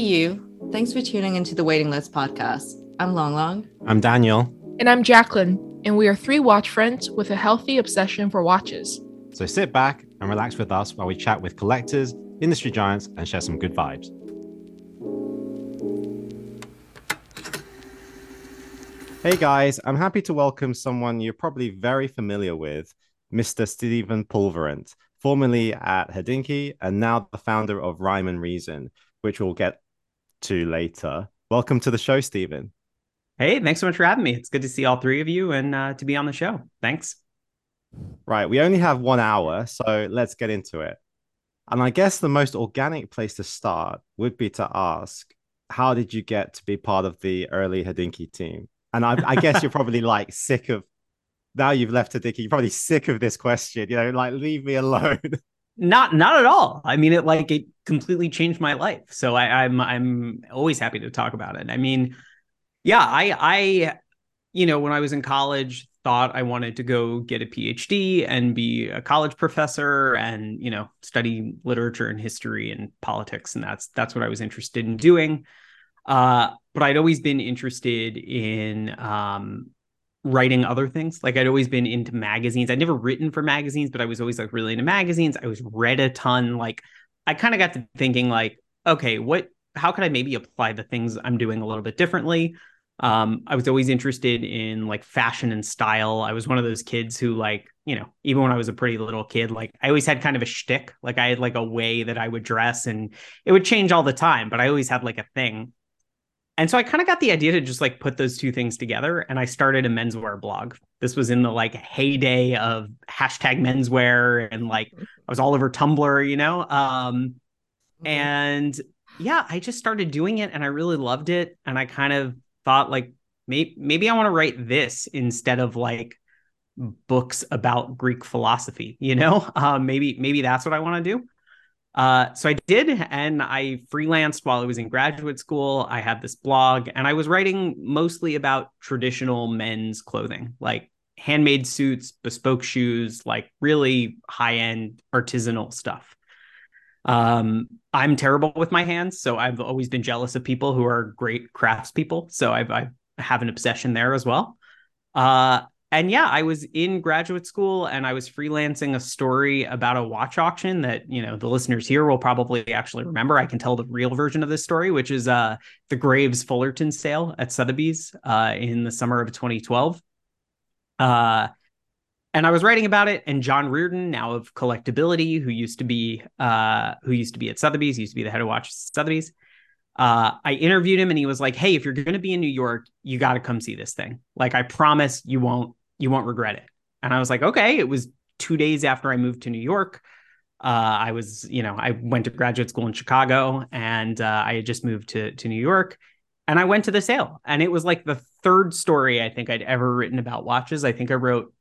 you. Thanks for tuning into the Waiting List podcast. I'm Long Long. I'm Daniel. And I'm Jacqueline. And we are three watch friends with a healthy obsession for watches. So sit back and relax with us while we chat with collectors, industry giants, and share some good vibes. Hey guys, I'm happy to welcome someone you're probably very familiar with, Mr. Stephen Pulvirent, formerly at Hodinkee and now the founder of Rime and Reason, which we'll get to later. Welcome to the show, Stephen. Hey, thanks so much for having me. It's good to see all three of you and uh, to be on the show. Thanks. Right, we only have one hour, so let's get into it. And I guess the most organic place to start would be to ask, how did you get to be part of the early Hodinkee team? And I, I guess you're probably like sick of now you've left Hodinkee. You're probably sick of this question. You know, like leave me alone. Not, not at all. I mean, it like it completely changed my life. So I, I'm, I'm always happy to talk about it. I mean, yeah, I, I, you know, when I was in college, thought I wanted to go get a PhD and be a college professor and you know study literature and history and politics and that's that's what I was interested in doing. Uh, but I'd always been interested in um, writing other things. Like I'd always been into magazines. I'd never written for magazines, but I was always like really into magazines. I was read a ton. Like I kind of got to thinking like, okay, what how could I maybe apply the things I'm doing a little bit differently? Um, I was always interested in like fashion and style. I was one of those kids who like, you know, even when I was a pretty little kid, like I always had kind of a shtick. Like I had like a way that I would dress and it would change all the time, but I always had like a thing. And so I kind of got the idea to just like put those two things together and I started a menswear blog. This was in the like heyday of hashtag menswear and like I was all over Tumblr, you know? Um, mm-hmm. and yeah, I just started doing it and I really loved it. And I kind of thought like maybe maybe I want to write this instead of like books about Greek philosophy, you know? Um, maybe maybe that's what I want to do. Uh, so I did, and I freelanced while I was in graduate school. I had this blog, and I was writing mostly about traditional men's clothing, like handmade suits, bespoke shoes, like really high end artisanal stuff. Um, I'm terrible with my hands, so I've always been jealous of people who are great craftspeople. So I've, I have an obsession there as well. Uh, and yeah, I was in graduate school and I was freelancing a story about a watch auction that, you know, the listeners here will probably actually remember. I can tell the real version of this story, which is uh, the Graves Fullerton sale at Sotheby's uh, in the summer of 2012. Uh, and I was writing about it, and John Reardon, now of Collectability, who used to be uh, who used to be at Sotheby's, used to be the head of watch Sotheby's. Uh, I interviewed him, and he was like, "Hey, if you're going to be in New York, you got to come see this thing. Like, I promise you won't you won't regret it. And I was like, okay. It was two days after I moved to New York. Uh, I was, you know, I went to graduate school in Chicago and uh, I had just moved to, to New York and I went to the sale. And it was like the third story I think I'd ever written about watches. I think I wrote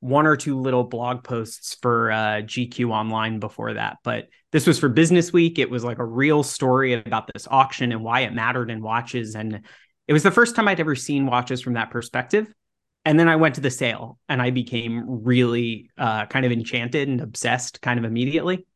one or two little blog posts for uh, GQ online before that. But this was for Business Week. It was like a real story about this auction and why it mattered in watches. And it was the first time I'd ever seen watches from that perspective and then I went to the sale and I became really uh, kind of enchanted and obsessed kind of immediately.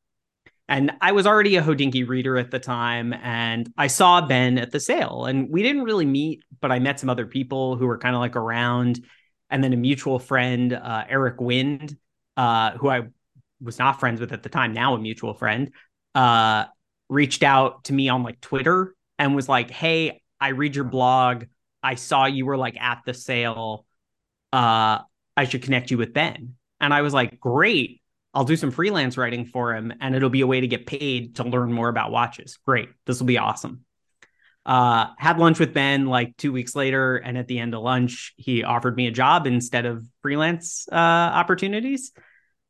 And I was already a Hodinkee reader at the time, and I saw Ben at the sale, and we didn't really meet, but I met some other people who were kind of like around, and then a mutual friend, uh, Eric Wind, uh, who I was not friends with at the time, now a mutual friend, uh, reached out to me on like Twitter and was like, "Hey, I read your blog. I saw you were like at the sale uh, I should connect you with Ben. And I was like, great. I'll do some freelance writing for him and it'll be a way to get paid to learn more about watches. Great. This will be awesome. Uh, had lunch with Ben like two weeks later. And at the end of lunch, he offered me a job instead of freelance uh, opportunities.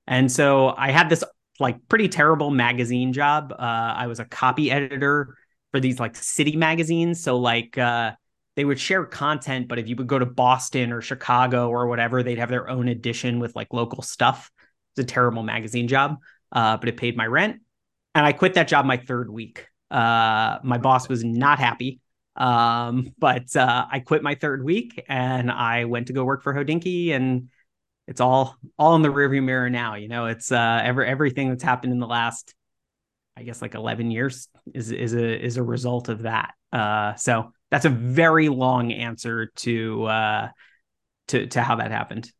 And so I had this like pretty terrible magazine job. Uh, I was a copy editor for these like city magazines. So, like, uh, they would share content, but if you would go to Boston or Chicago or whatever, they'd have their own edition with like local stuff. It's a terrible magazine job, uh, but it paid my rent. And I quit that job my third week. Uh, my boss was not happy, um, but uh, I quit my third week and I went to go work for Hodinkee, and it's all all in the rearview mirror now. You know, it's uh, every everything that's happened in the last I guess like 11 years is is a is a result of that. Uh, so that's a very long answer to uh, to to how that happened.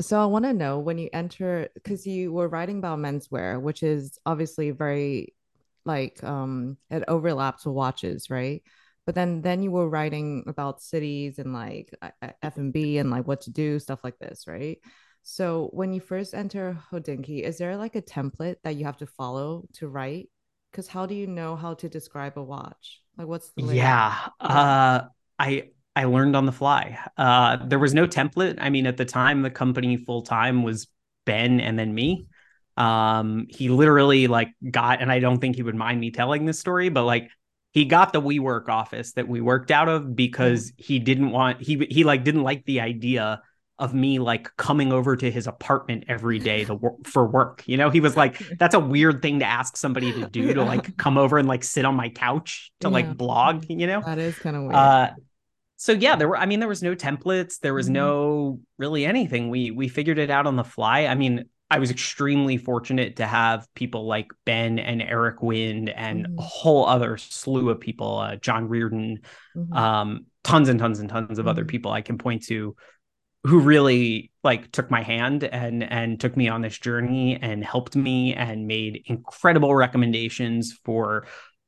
So I want to know when you enter because you were writing about menswear, which is obviously very like um it overlaps with watches, right? But then then you were writing about cities and like F and B and like what to do, stuff like this, right? So when you first enter Hodinkee, is there like a template that you have to follow to write? Because how do you know how to describe a watch? Like what's the yeah, uh, I I learned on the fly. Uh, there was no template. I mean, at the time, the company full time was Ben and then me. Um, he literally like got, and I don't think he would mind me telling this story, but like he got the WeWork office that we worked out of because he didn't want he he like didn't like the idea of me like coming over to his apartment every day to work for work. You know, he was like, that's a weird thing to ask somebody to do yeah. to like come over and like sit on my couch to yeah. like blog, you know? That is kind of weird. Uh, so yeah, there were I mean, there was no templates, there was mm-hmm. no really anything. We we figured it out on the fly. I mean, I was extremely fortunate to have people like Ben and Eric Wind and mm-hmm. a whole other slew of people, uh, John Reardon, mm-hmm. um, tons and tons and tons of other mm-hmm. people I can point to who really like took my hand and and took me on this journey and helped me and made incredible recommendations for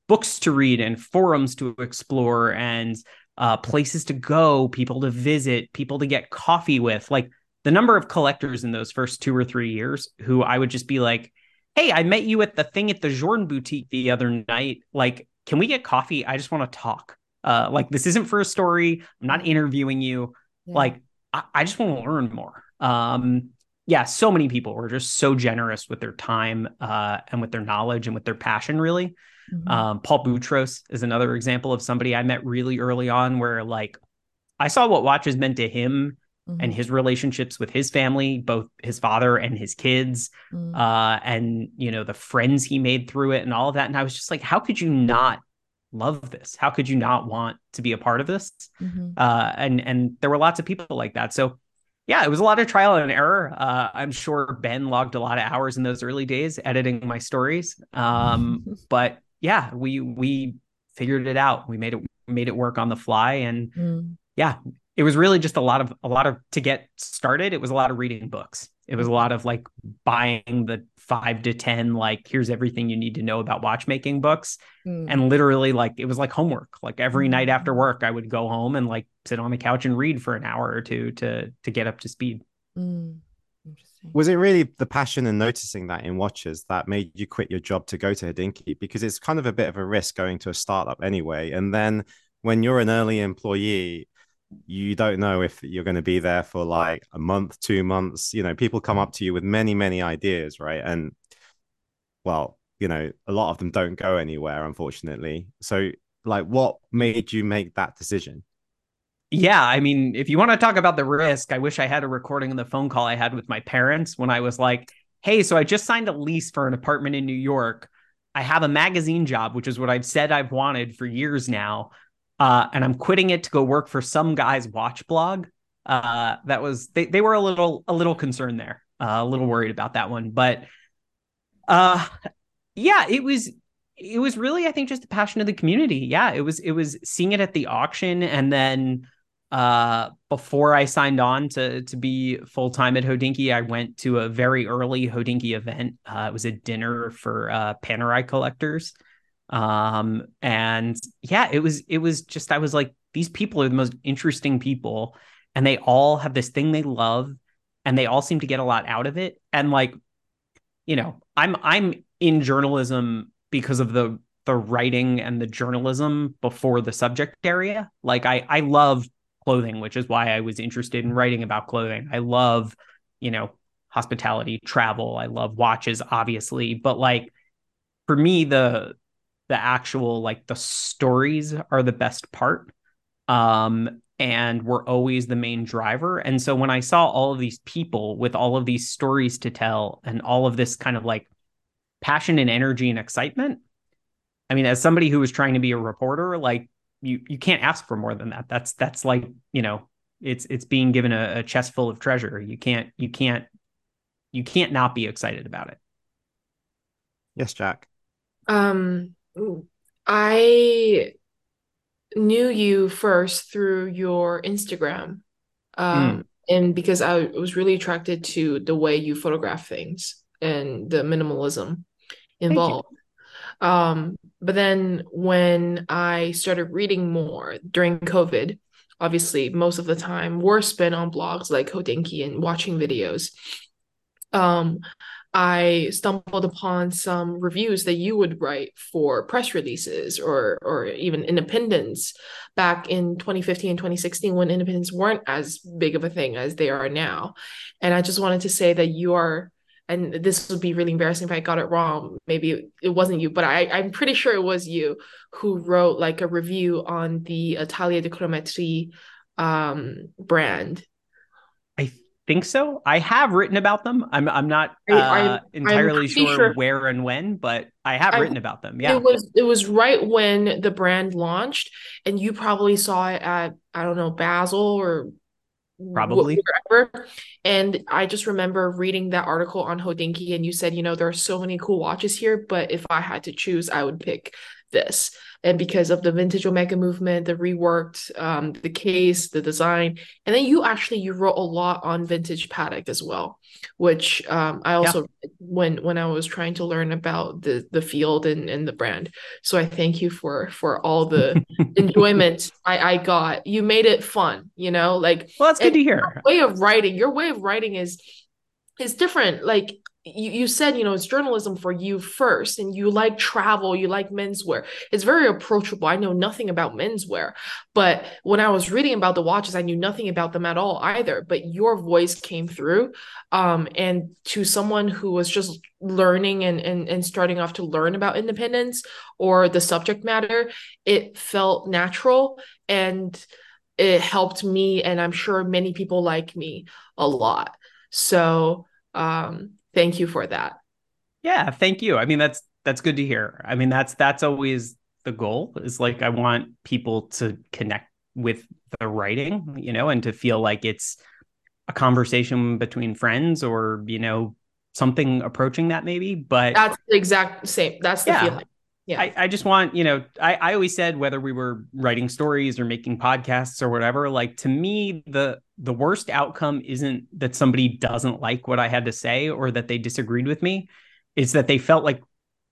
books to read and forums to explore and uh, places to go, people to visit, people to get coffee with. Like the number of collectors in those first two or three years who I would just be like, "Hey, I met you at the thing at the Jordan boutique the other night. Like, can we get coffee? I just want to talk. Uh, like this isn't for a story. I'm not interviewing you. Yeah. Like I, I just want to learn more. Um, yeah, so many people were just so generous with their time uh, and with their knowledge and with their passion, really. Mm-hmm. Um, Paul Boutros is another example of somebody I met really early on where like I saw what watches meant to him mm-hmm. and his relationships with his family, both his father and his kids, mm-hmm. uh, and you know, the friends he made through it and all of that. And I was just like, how could you not love this? How could you not want to be a part of this? Mm-hmm. Uh, and and there were lots of people like that. So yeah, it was a lot of trial and error. Uh, I'm sure Ben logged a lot of hours in those early days editing my stories. Um, but yeah, we we figured it out. We made it made it work on the fly, and mm. yeah, it was really just a lot of a lot of to get started. It was a lot of reading books. It was a lot of like buying the five to 10, like, here's everything you need to know about watchmaking books. Mm. And literally, like, it was like homework. Like every night after work, I would go home and like sit on the couch and read for an hour or two to to get up to speed. Mm. Was it really the passion and noticing that in watches that made you quit your job to go to Hodinkee? Because it's kind of a bit of a risk going to a startup anyway. And then when you're an early employee, you don't know if you're going to be there for like a month, two months. You know, people come up to you with many, many ideas, right? And well, you know, a lot of them don't go anywhere, unfortunately. So, like, what made you make that decision? Yeah, I mean, if you want to talk about the risk, I wish I had a recording of the phone call I had with my parents when I was like, hey, so I just signed a lease for an apartment in New York. I have a magazine job, which is what I've said I've wanted for years now uh, and I'm quitting it to go work for some guy's watch blog. Uh, that was they they were a little a little concerned there, uh, a little worried about that one, but uh, yeah, it was it was really I think just the passion of the community. Yeah, it was it was seeing it at the auction and then uh, before I signed on to to be full time at Hodinkee, I went to a very early Hodinkee event. Uh, it was a dinner for uh, Panerai collectors, um, and yeah, it was it was just I was like, these people are the most interesting people, and they all have this thing they love, and they all seem to get a lot out of it. And like, you know, I'm I'm in journalism because of the the writing and the journalism before the subject area. Like I I love clothing, which is why I was interested in writing about clothing. I love, you know, hospitality, travel. I love watches, obviously, but like for me, the the actual like the stories are the best part um and were always the main driver. And so when i saw all of these people with all of these stories to tell and all of this kind of like passion and energy and excitement i mean as somebody who was trying to be a reporter like you you can't ask for more than that. That's that's like you know it's it's being given a, a chest full of treasure. You can't you can't you can't not be excited about it. Yes jack. Um, I knew you first through your Instagram. Um, and because I was really attracted to the way you photograph things and the minimalism involved. Um, but then when I started reading more during COVID, obviously most of the time were spent on blogs like Hodinkee and watching videos. Um, I stumbled upon some reviews that you would write for press releases or or even independents back in 2015 and 2016 when independents weren't as big of a thing as they are now. And I just wanted to say that you are and this would be really embarrassing if I got it wrong. Maybe it wasn't you, but I, I'm pretty sure it was you who wrote like a review on the Atelier de Chronométrie um, brand. I think so. I have written about them. I'm I'm not uh, I'm, entirely I'm sure, sure, where and when, but I have written about them. Yeah, it was it was right when the brand launched, and you probably saw it at I don't know Basel or probably wherever. And I just remember reading that article on Hodinkee, and you said, you know, there are so many cool watches here, but if I had to choose, I would pick this and because of the vintage omega movement the reworked um, the case the design and then you actually you wrote a lot on vintage Patek as well which um, i also yeah. when when i was trying to learn about the the field and, and the brand. So i thank you for for all the enjoyment i i got. You made it fun you know like well that's good to hear. way of writing your way of writing is is different. Like you, you said you know it's journalism for you first and you like travel you like menswear. It's very approachable. I know nothing about menswear but when i was reading about the watches i knew nothing about them at all either but your voice came through um, and to someone who was just learning and, and and starting off to learn about independence or the subject matter it felt natural and it helped me and i'm sure many people like me a lot. So um thank you for that. Yeah, thank you. I mean, that's that's good to hear. I mean, that's that's always the goal. Is like I want people to connect with the writing, you know, and to feel like it's a conversation between friends or you know something approaching that maybe. But that's the exact same. That's the yeah. feeling yeah I, I just want you know I, I always said whether we were writing stories or making podcasts or whatever like to me the the worst outcome isn't that somebody doesn't like what i had to say or that they disagreed with me it's that they felt like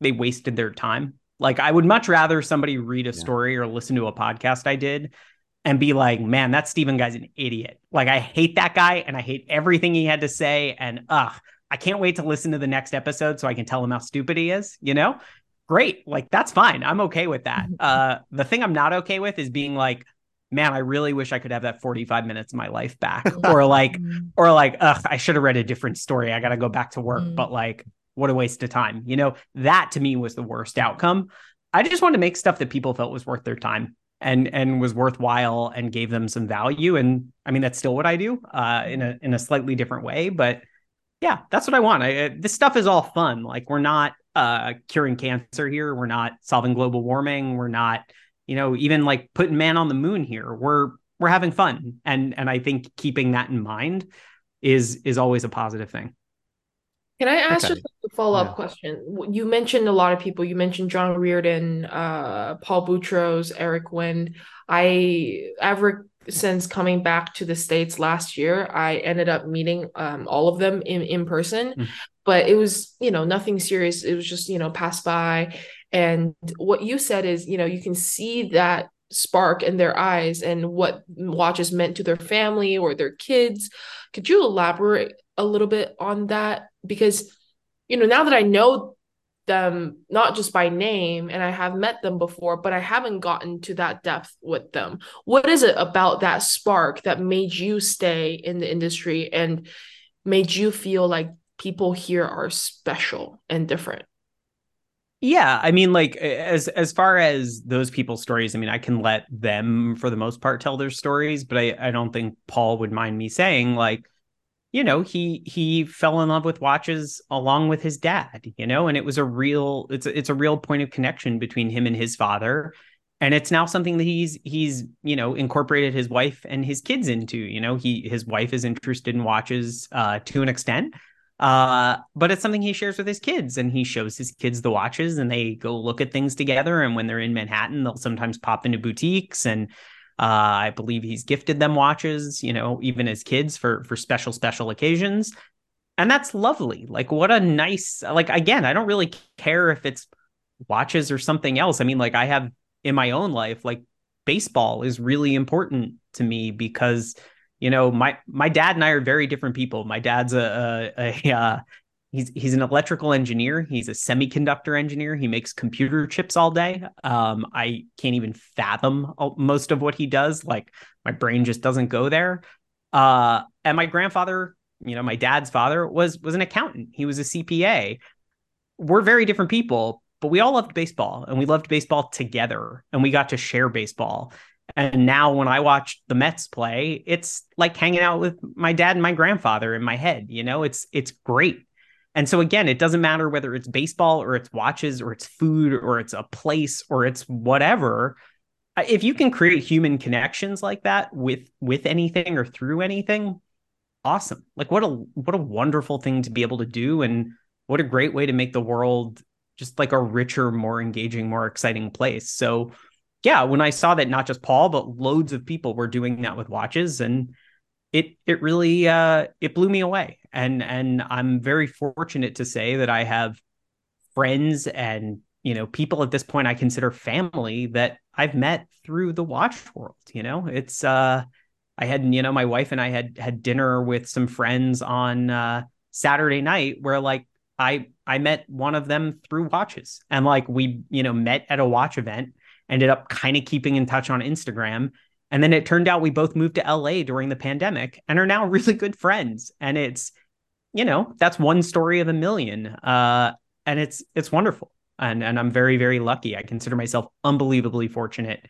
they wasted their time like i would much rather somebody read a story or listen to a podcast i did and be like man that Stephen guy's an idiot like i hate that guy and i hate everything he had to say and ugh I can't wait to listen to the next episode so I can tell him how stupid he is, you know? great. Like that's fine. I'm okay with that. Uh, the thing I'm not okay with is being like, man, I really wish I could have that 45 minutes of my life back. or like, mm-hmm. or like, ugh, I should have read a different story. I got to go back to work. Mm. But like, what a waste of time. You know, that to me was the worst outcome. I just wanted to make stuff that people felt was worth their time and and was worthwhile and gave them some value. And I mean, that's still what I do uh, in a in a slightly different way. But yeah, that's what I want. I, this stuff is all fun. Like we're not uh, curing cancer here. We're not solving global warming. We're not, you know, even like putting man on the moon here. We're we're having fun, and and I think keeping that in mind is is always a positive thing. Can I ask okay. just a follow up yeah. question? You mentioned a lot of people. You mentioned John Reardon, uh, Paul Boutros, Eric Wind. I ever since coming back to the states last year, I ended up meeting um, all of them in in person. Mm but it was you know nothing serious it was just you know pass by and what you said is you know you can see that spark in their eyes and what watches meant to their family or their kids. Could you elaborate a little bit on that? Because you know now that i know them not just by name and i have met them before but i haven't gotten to that depth with them. What is it about that spark that made you stay in the industry and made you feel like people here are special and different. Yeah, I mean like as as far as those people's stories, I mean I can let them for the most part tell their stories, but I I don't think Paul would mind me saying like you know, he he fell in love with watches along with his dad, you know, and it was a real it's a, it's a real point of connection between him and his father and it's now something that he's he's you know incorporated his wife and his kids into you know he his wife is interested in watches uh to an extent Uh, but it's something he shares with his kids and he shows his kids the watches and they go look at things together. And when they're in Manhattan, they'll sometimes pop into boutiques and uh, I believe he's gifted them watches, you know, even as kids for for special special occasions. And that's lovely. Like what a nice like again, I don't really care if it's watches or something else. I mean, like I have in my own life, like baseball is really important to me because you know my my dad and I are very different people. My dad's a a, a uh, he's he's an electrical engineer. He's a semiconductor engineer. He makes computer chips all day. Um, I can't even fathom most of what he does. Like my brain just doesn't go there. Uh, and my grandfather, you know, my dad's father was was an accountant. He was a CPA. We're very different people, but we all loved baseball and we loved baseball together and we got to share baseball. And now when I watch the Mets play, it's like hanging out with my dad and my grandfather in my head, you know, it's it's great. And so again, it doesn't matter whether it's baseball or it's watches or it's food or it's a place or it's whatever. If you can create human connections like that with with anything or through anything, awesome. Like what a what a wonderful thing to be able to do and what a great way to make the world just like a richer, more engaging, more exciting place. So, yeah, when I saw that not just Paul, but loads of people were doing that with watches, and it it really uh, it blew me away. And and I'm very fortunate to say that I have friends and you know people at this point I consider family that I've met through the watch world. You know, it's uh, I had you know my wife and I had had dinner with some friends on uh, Saturday night where like I I met one of them through watches and like we you know met at a watch event ended up kind of keeping in touch on Instagram. And then it turned out we both moved to LA during the pandemic and are now really good friends. And it's you know that's one story of a million. Uh and it's it's wonderful. And and I'm very very lucky. I consider myself unbelievably fortunate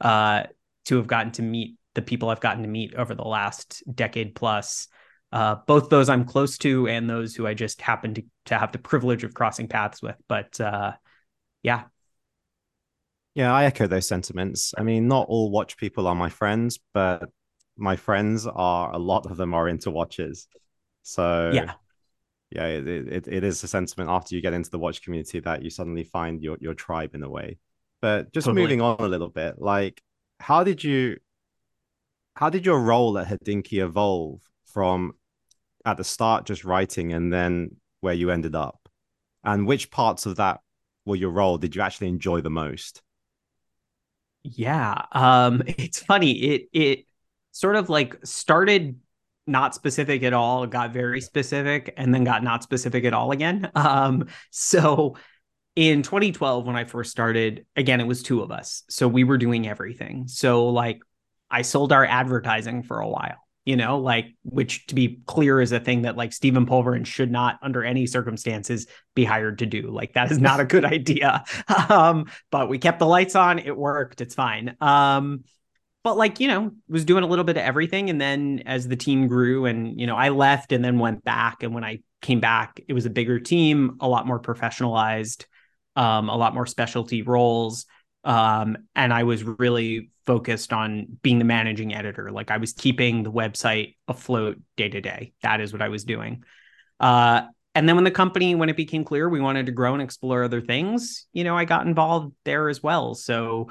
uh to have gotten to meet the people I've gotten to meet over the last decade plus. Uh, both those I'm close to and those who I just happen to to have the privilege of crossing paths with. But uh, yeah. Yeah, I echo those sentiments. I mean, not all watch people are my friends, but my friends are a lot of them are into watches. So yeah, yeah, it, it, it is a sentiment after you get into the watch community that you suddenly find your your tribe in a way. But just totally. moving on a little bit, like how did you how did your role at Hodinkee evolve from at the start just writing and then where you ended up? And which parts of that were your role did you actually enjoy the most? Yeah, um it's funny. It it sort of like started not specific at all, got very specific and then got not specific at all again. Um so in 2012 when I first started, again it was two of us. So we were doing everything. So like I sold our advertising for a while you know, like which to be clear is a thing that like Stephen Pulvirent should not under any circumstances be hired to do. Like that is not a good idea. Um, but we kept the lights on, it worked, it's fine. Um, but like, you know, was doing a little bit of everything. And then as the team grew and, you know, I left and then went back. And when I came back, it was a bigger team, a lot more professionalized, um, a lot more specialty roles. Um, and I was really focused on being the managing editor. Like I was keeping the website afloat day to day. That is what I was doing. Uh, and then when the company, when it became clear we wanted to grow and explore other things, you know, I got involved there as well. So,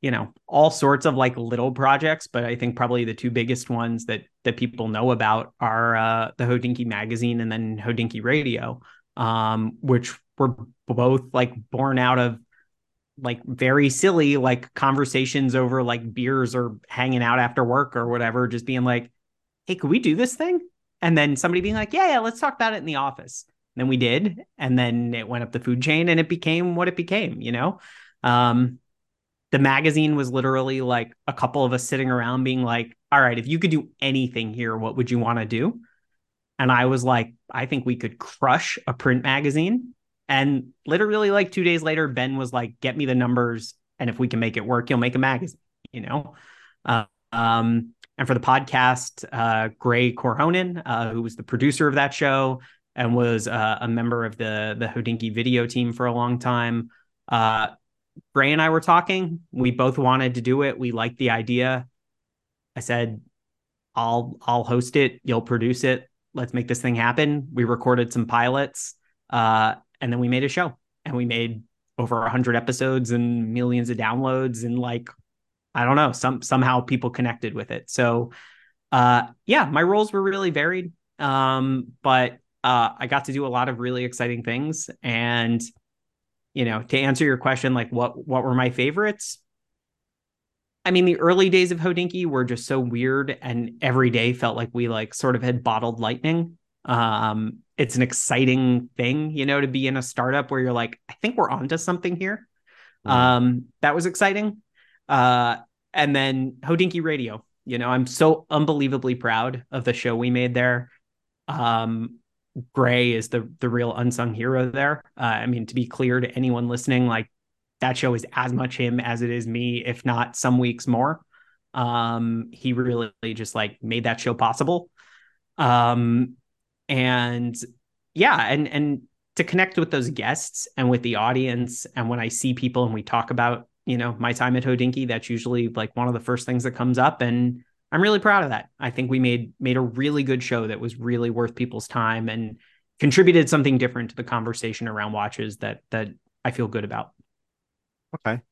you know, all sorts of like little projects, but I think probably the two biggest ones that that people know about are uh, the Hodinkee magazine and then Hodinkee Radio, um, which were both like born out of like very silly like conversations over like beers or hanging out after work or whatever just being like hey could we do this thing? And then somebody being like yeah yeah let's talk about it in the office. And then we did and then it went up the food chain and it became what it became you know? Um the magazine was literally like a couple of us sitting around being like all right if you could do anything here what would you want to do? And i was like i think we could crush a print magazine and literally, like two days later, Ben was like, "Get me the numbers, and if we can make it work, you'll make a magazine." You know. Uh, um, and for the podcast, uh, Gray Korhonen, uh, who was the producer of that show and was uh, a member of the the Hodinkee video team for a long time. Uh, Gray and I were talking. We both wanted to do it. We liked the idea. I said, "I'll I'll host it. You'll produce it. let's make this thing happen. We recorded some pilots, uh, and then we made a show, and we made over hundred episodes and millions of downloads, and like I don't know, some somehow people connected with it. So, uh, yeah, my roles were really varied, um, but uh, I got to do a lot of really exciting things, and you know, to answer your question, like what what were my favorites? I mean, the early days of Hodinkee were just so weird, and every day felt like we like sort of had bottled lightning. Um, it's an exciting thing, you know, to be in a startup where you're like, I think we're onto something here. Mm. Um, that was exciting. Uh, and then Hodinkee Radio, you know, I'm so unbelievably proud of the show we made there. Um, Gray is the the real unsung hero there. Uh, I mean, to be clear to anyone listening, like that show is as much him as it is me, if not some weeks more. Um, he really just like made that show possible. Um, and yeah, and and to connect with those guests and with the audience, and when I see people and we talk about you know my time at Hodinkee, that's usually like one of the first things that comes up, and I'm really proud of that. I think we made made a really good show that was really worth people's time and contributed something different to the conversation around watches that that I feel good about. Okay.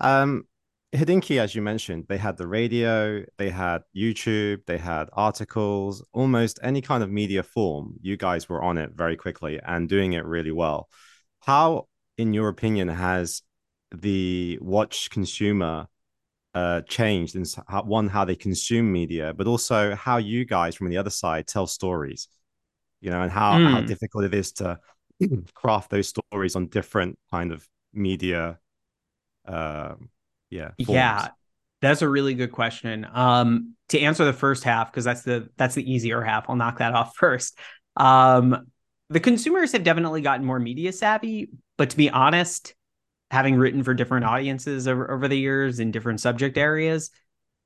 Um, Hodinkee, as you mentioned, they had the radio, they had YouTube, they had articles, almost any kind of media form. You guys were on it very quickly and doing it really well. How, in your opinion, has the watch consumer uh, changed in how, one how they consume media, but also how you guys from the other side tell stories, you know, and how mm. how hmm. difficult it is to craft those stories on different kind of media uh, yeah forms. yeah that's a really good question um to answer the first half because that's the that's the easier half i'll knock that off first um the consumers have definitely gotten more media savvy but to be honest having written for different audiences over, over the years in different subject areas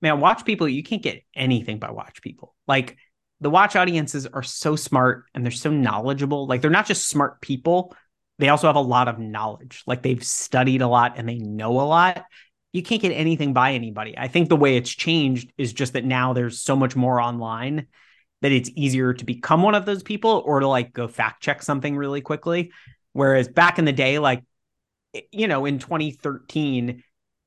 man watch people you can't get anything by watch people like the watch audiences are so smart and they're so knowledgeable like they're not just smart people they also have a lot of knowledge. Like they've studied a lot and they know a lot. You can't get anything by anybody. I think the way it's changed is just that now there's so much more online that it's easier to become one of those people or to like go fact check something really quickly. Whereas back in the day, like, you know, in 2013,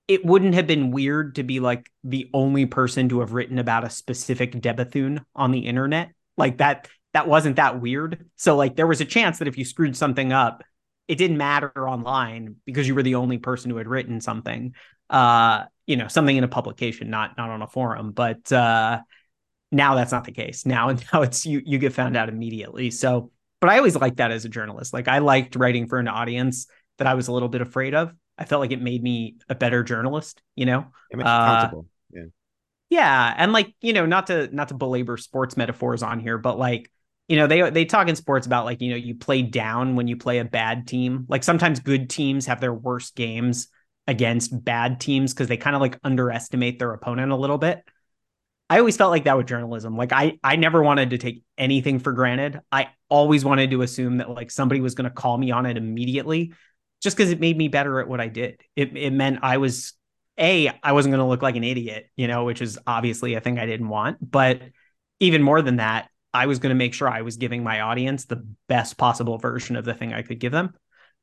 it wouldn't have been weird to be like the only person to have written about a specific De Bethune on the internet. Like that, that wasn't that weird. So like there was a chance that if you screwed something up, it didn't matter online because you were the only person who had written something uh you know something in a publication not not on a forum. But uh now that's not the case. Now now it's you you get found out immediately. So but i always liked that as a journalist. Like i liked writing for an audience that i was a little bit afraid of. I felt like it made me a better journalist you know? It makes uh, yeah. Yeah. And like you know not to not to belabor sports metaphors on here but like you know they they talk in sports about like you know you play down when you play a bad team. Like sometimes good teams have their worst games against bad teams because they kind of like underestimate their opponent a little bit. I always felt like that with journalism. Like i i never wanted to take anything for granted. I always wanted to assume that like somebody was going to call me on it immediately just because it made me better at what i did. It, it meant i was a i wasn't going to look like an idiot you know which is obviously a thing i didn't want. But even more than that I was going to make sure I was giving my audience the best possible version of the thing I could give them.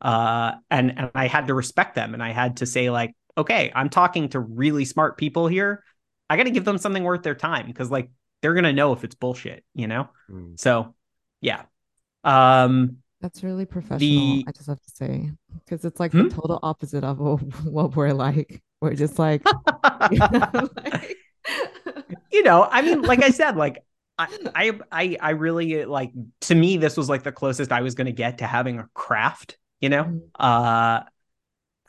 Uh, and, and I had to respect them and I had to say, like, okay, I'm talking to really smart people here. I got to give them something worth their time because, like, they're going to know if it's bullshit, you know? Mm. So, yeah. Um, that's really professional. The... I just have to say, because it's like hmm? the total opposite of what we're like. We're just like, you know, like... you know, I mean, like I said, like I, I I really like to me this was like the closest I was going to get to having a craft, you know. Mm-hmm. Uh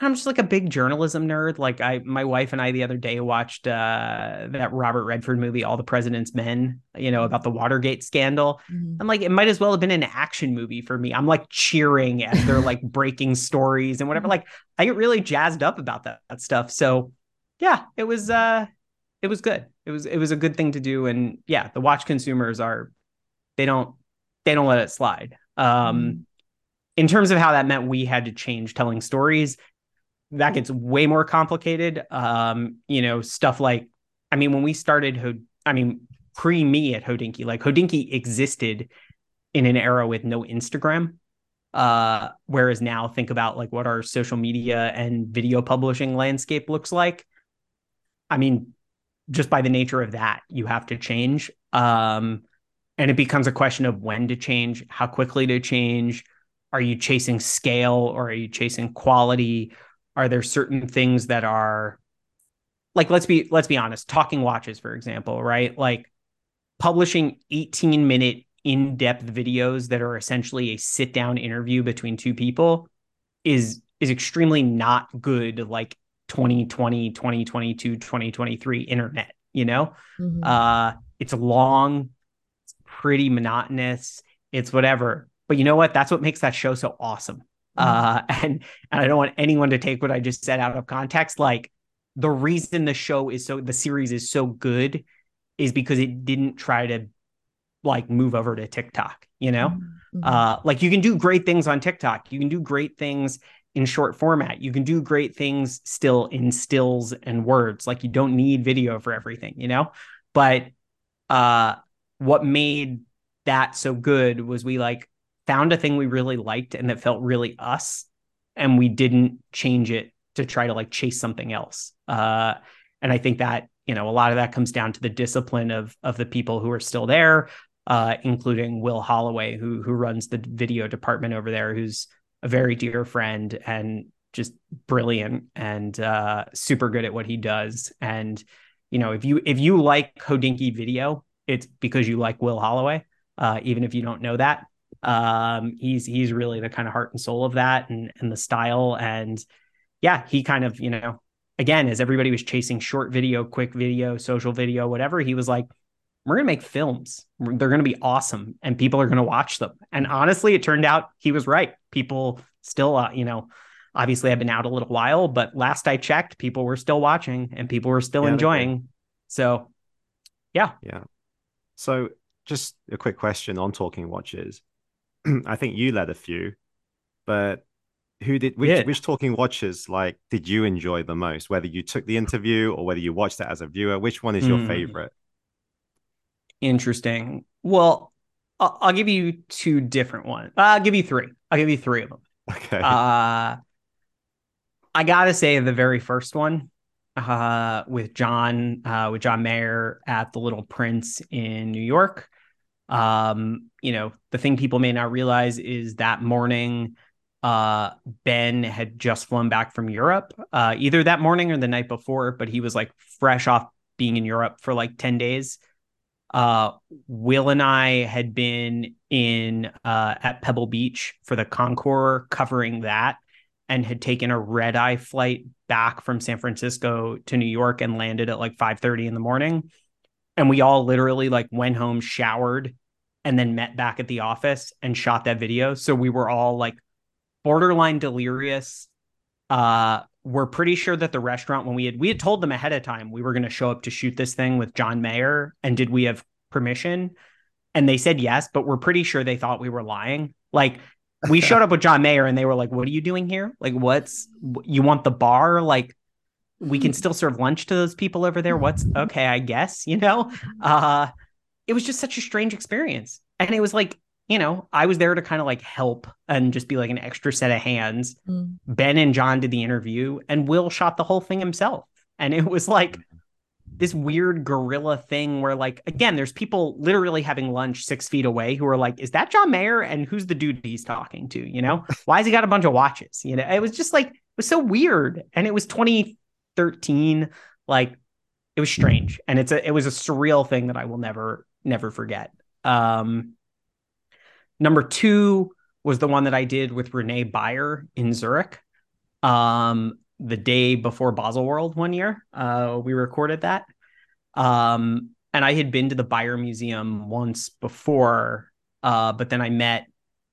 I'm just like a big journalism nerd. Like I my wife and I the other day watched uh that Robert Redford movie All the President's Men, you know, about the Watergate scandal. Mm-hmm. I'm like it might as well have been an action movie for me. I'm like cheering as they're like breaking stories and whatever. Mm-hmm. Like I get really jazzed up about that, that stuff. So yeah, it was uh it was good. It was it was a good thing to do, and yeah, the watch consumers are they don't they don't let it slide. Um, mm. In terms of how that meant we had to change telling stories, that gets way more complicated. Um, you know, stuff like I mean, when we started, I mean, pre me at Hodinkee. Like Hodinkee existed in an era with no Instagram. Uh, whereas now think about like what our social media and video publishing landscape looks like. I mean, just by the nature of that, you have to change. Um, and it becomes a question of when to change, how quickly to change. Are you chasing scale or are you chasing quality? Are there certain things that are like let's be let's be honest, talking watches, for example, right? Like publishing 18 minute in-depth videos that are essentially a sit-down interview between two people is is extremely not good like 2020 2022 2023 internet you know mm-hmm. uh it's long it's pretty monotonous it's whatever but you know what that's what makes that show so awesome mm-hmm. uh and and i don't want anyone to take what i just said out of context like the reason the show is so the series is so good is because it didn't try to like move over to TikTok, you know? Mm-hmm. Uh like you can do great things on TikTok. You can do great things in short format. You can do great things still in stills and words. Like you don't need video for everything, you know? But uh what made that so good was we like found a thing we really liked and that felt really us and we didn't change it to try to like chase something else. Uh and I think that, you know, a lot of that comes down to the discipline of of the people who are still there, uh, including Will Holloway, who who runs the video department over there, who's a very dear friend and just brilliant and uh, super good at what he does. And you know, if you if you like Hodinkee video, it's because you like Will Holloway, uh, even if you don't know that. Um, he's he's really the kind of heart and soul of that, and and the style. And yeah, he kind of you know, again, as everybody was chasing short video, quick video, social video, whatever, he was like, we're going to make films. They're going to be awesome and people are going to watch them. And honestly, it turned out he was right. People still, uh, you know, obviously I've been out a little while, but last I checked, people were still watching and people were still yeah, enjoying. So, yeah. Yeah. So, just a quick question on talking watches. I think you led a few, but who did which, yeah. which talking watches like did you enjoy the most whether you took the interview or whether you watched it as a viewer which one is your mm. favorite interesting. Well, I'll, I'll, give you two different ones. I'll give you three. I'll give you three of them. Okay. Uh, I gotta say the very first one, uh, with John, uh, with John Mayer at the Little Prince in New York. Um, you know, the thing people may not realize is that morning, uh, Ben had just flown back from Europe, uh, either that morning or the night before, but he was like fresh off being in Europe for like 10 days uh, Will and I had been in uh, at Pebble Beach for the Concours covering that and had taken a red eye flight back from San Francisco to New York and landed at like 5:30 in the morning. And we all literally like went home, showered, and then met back at the office and shot that video. So we were all like borderline delirious. Uh, we're pretty sure that the restaurant when we had we had told them ahead of time we were going to show up to shoot this thing with John Mayer and did we have permission? And they said yes but we're pretty sure they thought we were lying. Like we showed up with John Mayer and they were like what are you doing here? Like what's you want the bar? Like we can still serve lunch to those people over there? What's okay I guess you know? Uh it was just such a strange experience and it was like you know, I was there to kind of like help and just be like an extra set of hands. Mm. Ben and John did the interview, and Will shot the whole thing himself. And it was like this weird guerrilla thing where, like, again, there's people literally having lunch six feet away who are like, is that John Mayer? And who's the dude he's talking to? You know, why has he got a bunch of watches? You know, it was just like, it was so weird. And it was 2013. Like, it was strange. And it's a, it was a surreal thing that I will never, never forget. Um, Number two was the one that I did with René Beyer in Zurich. Um, the day before Baselworld one year, uh, we recorded that. Um, and I had been to the Beyer Museum once before, uh, but then I met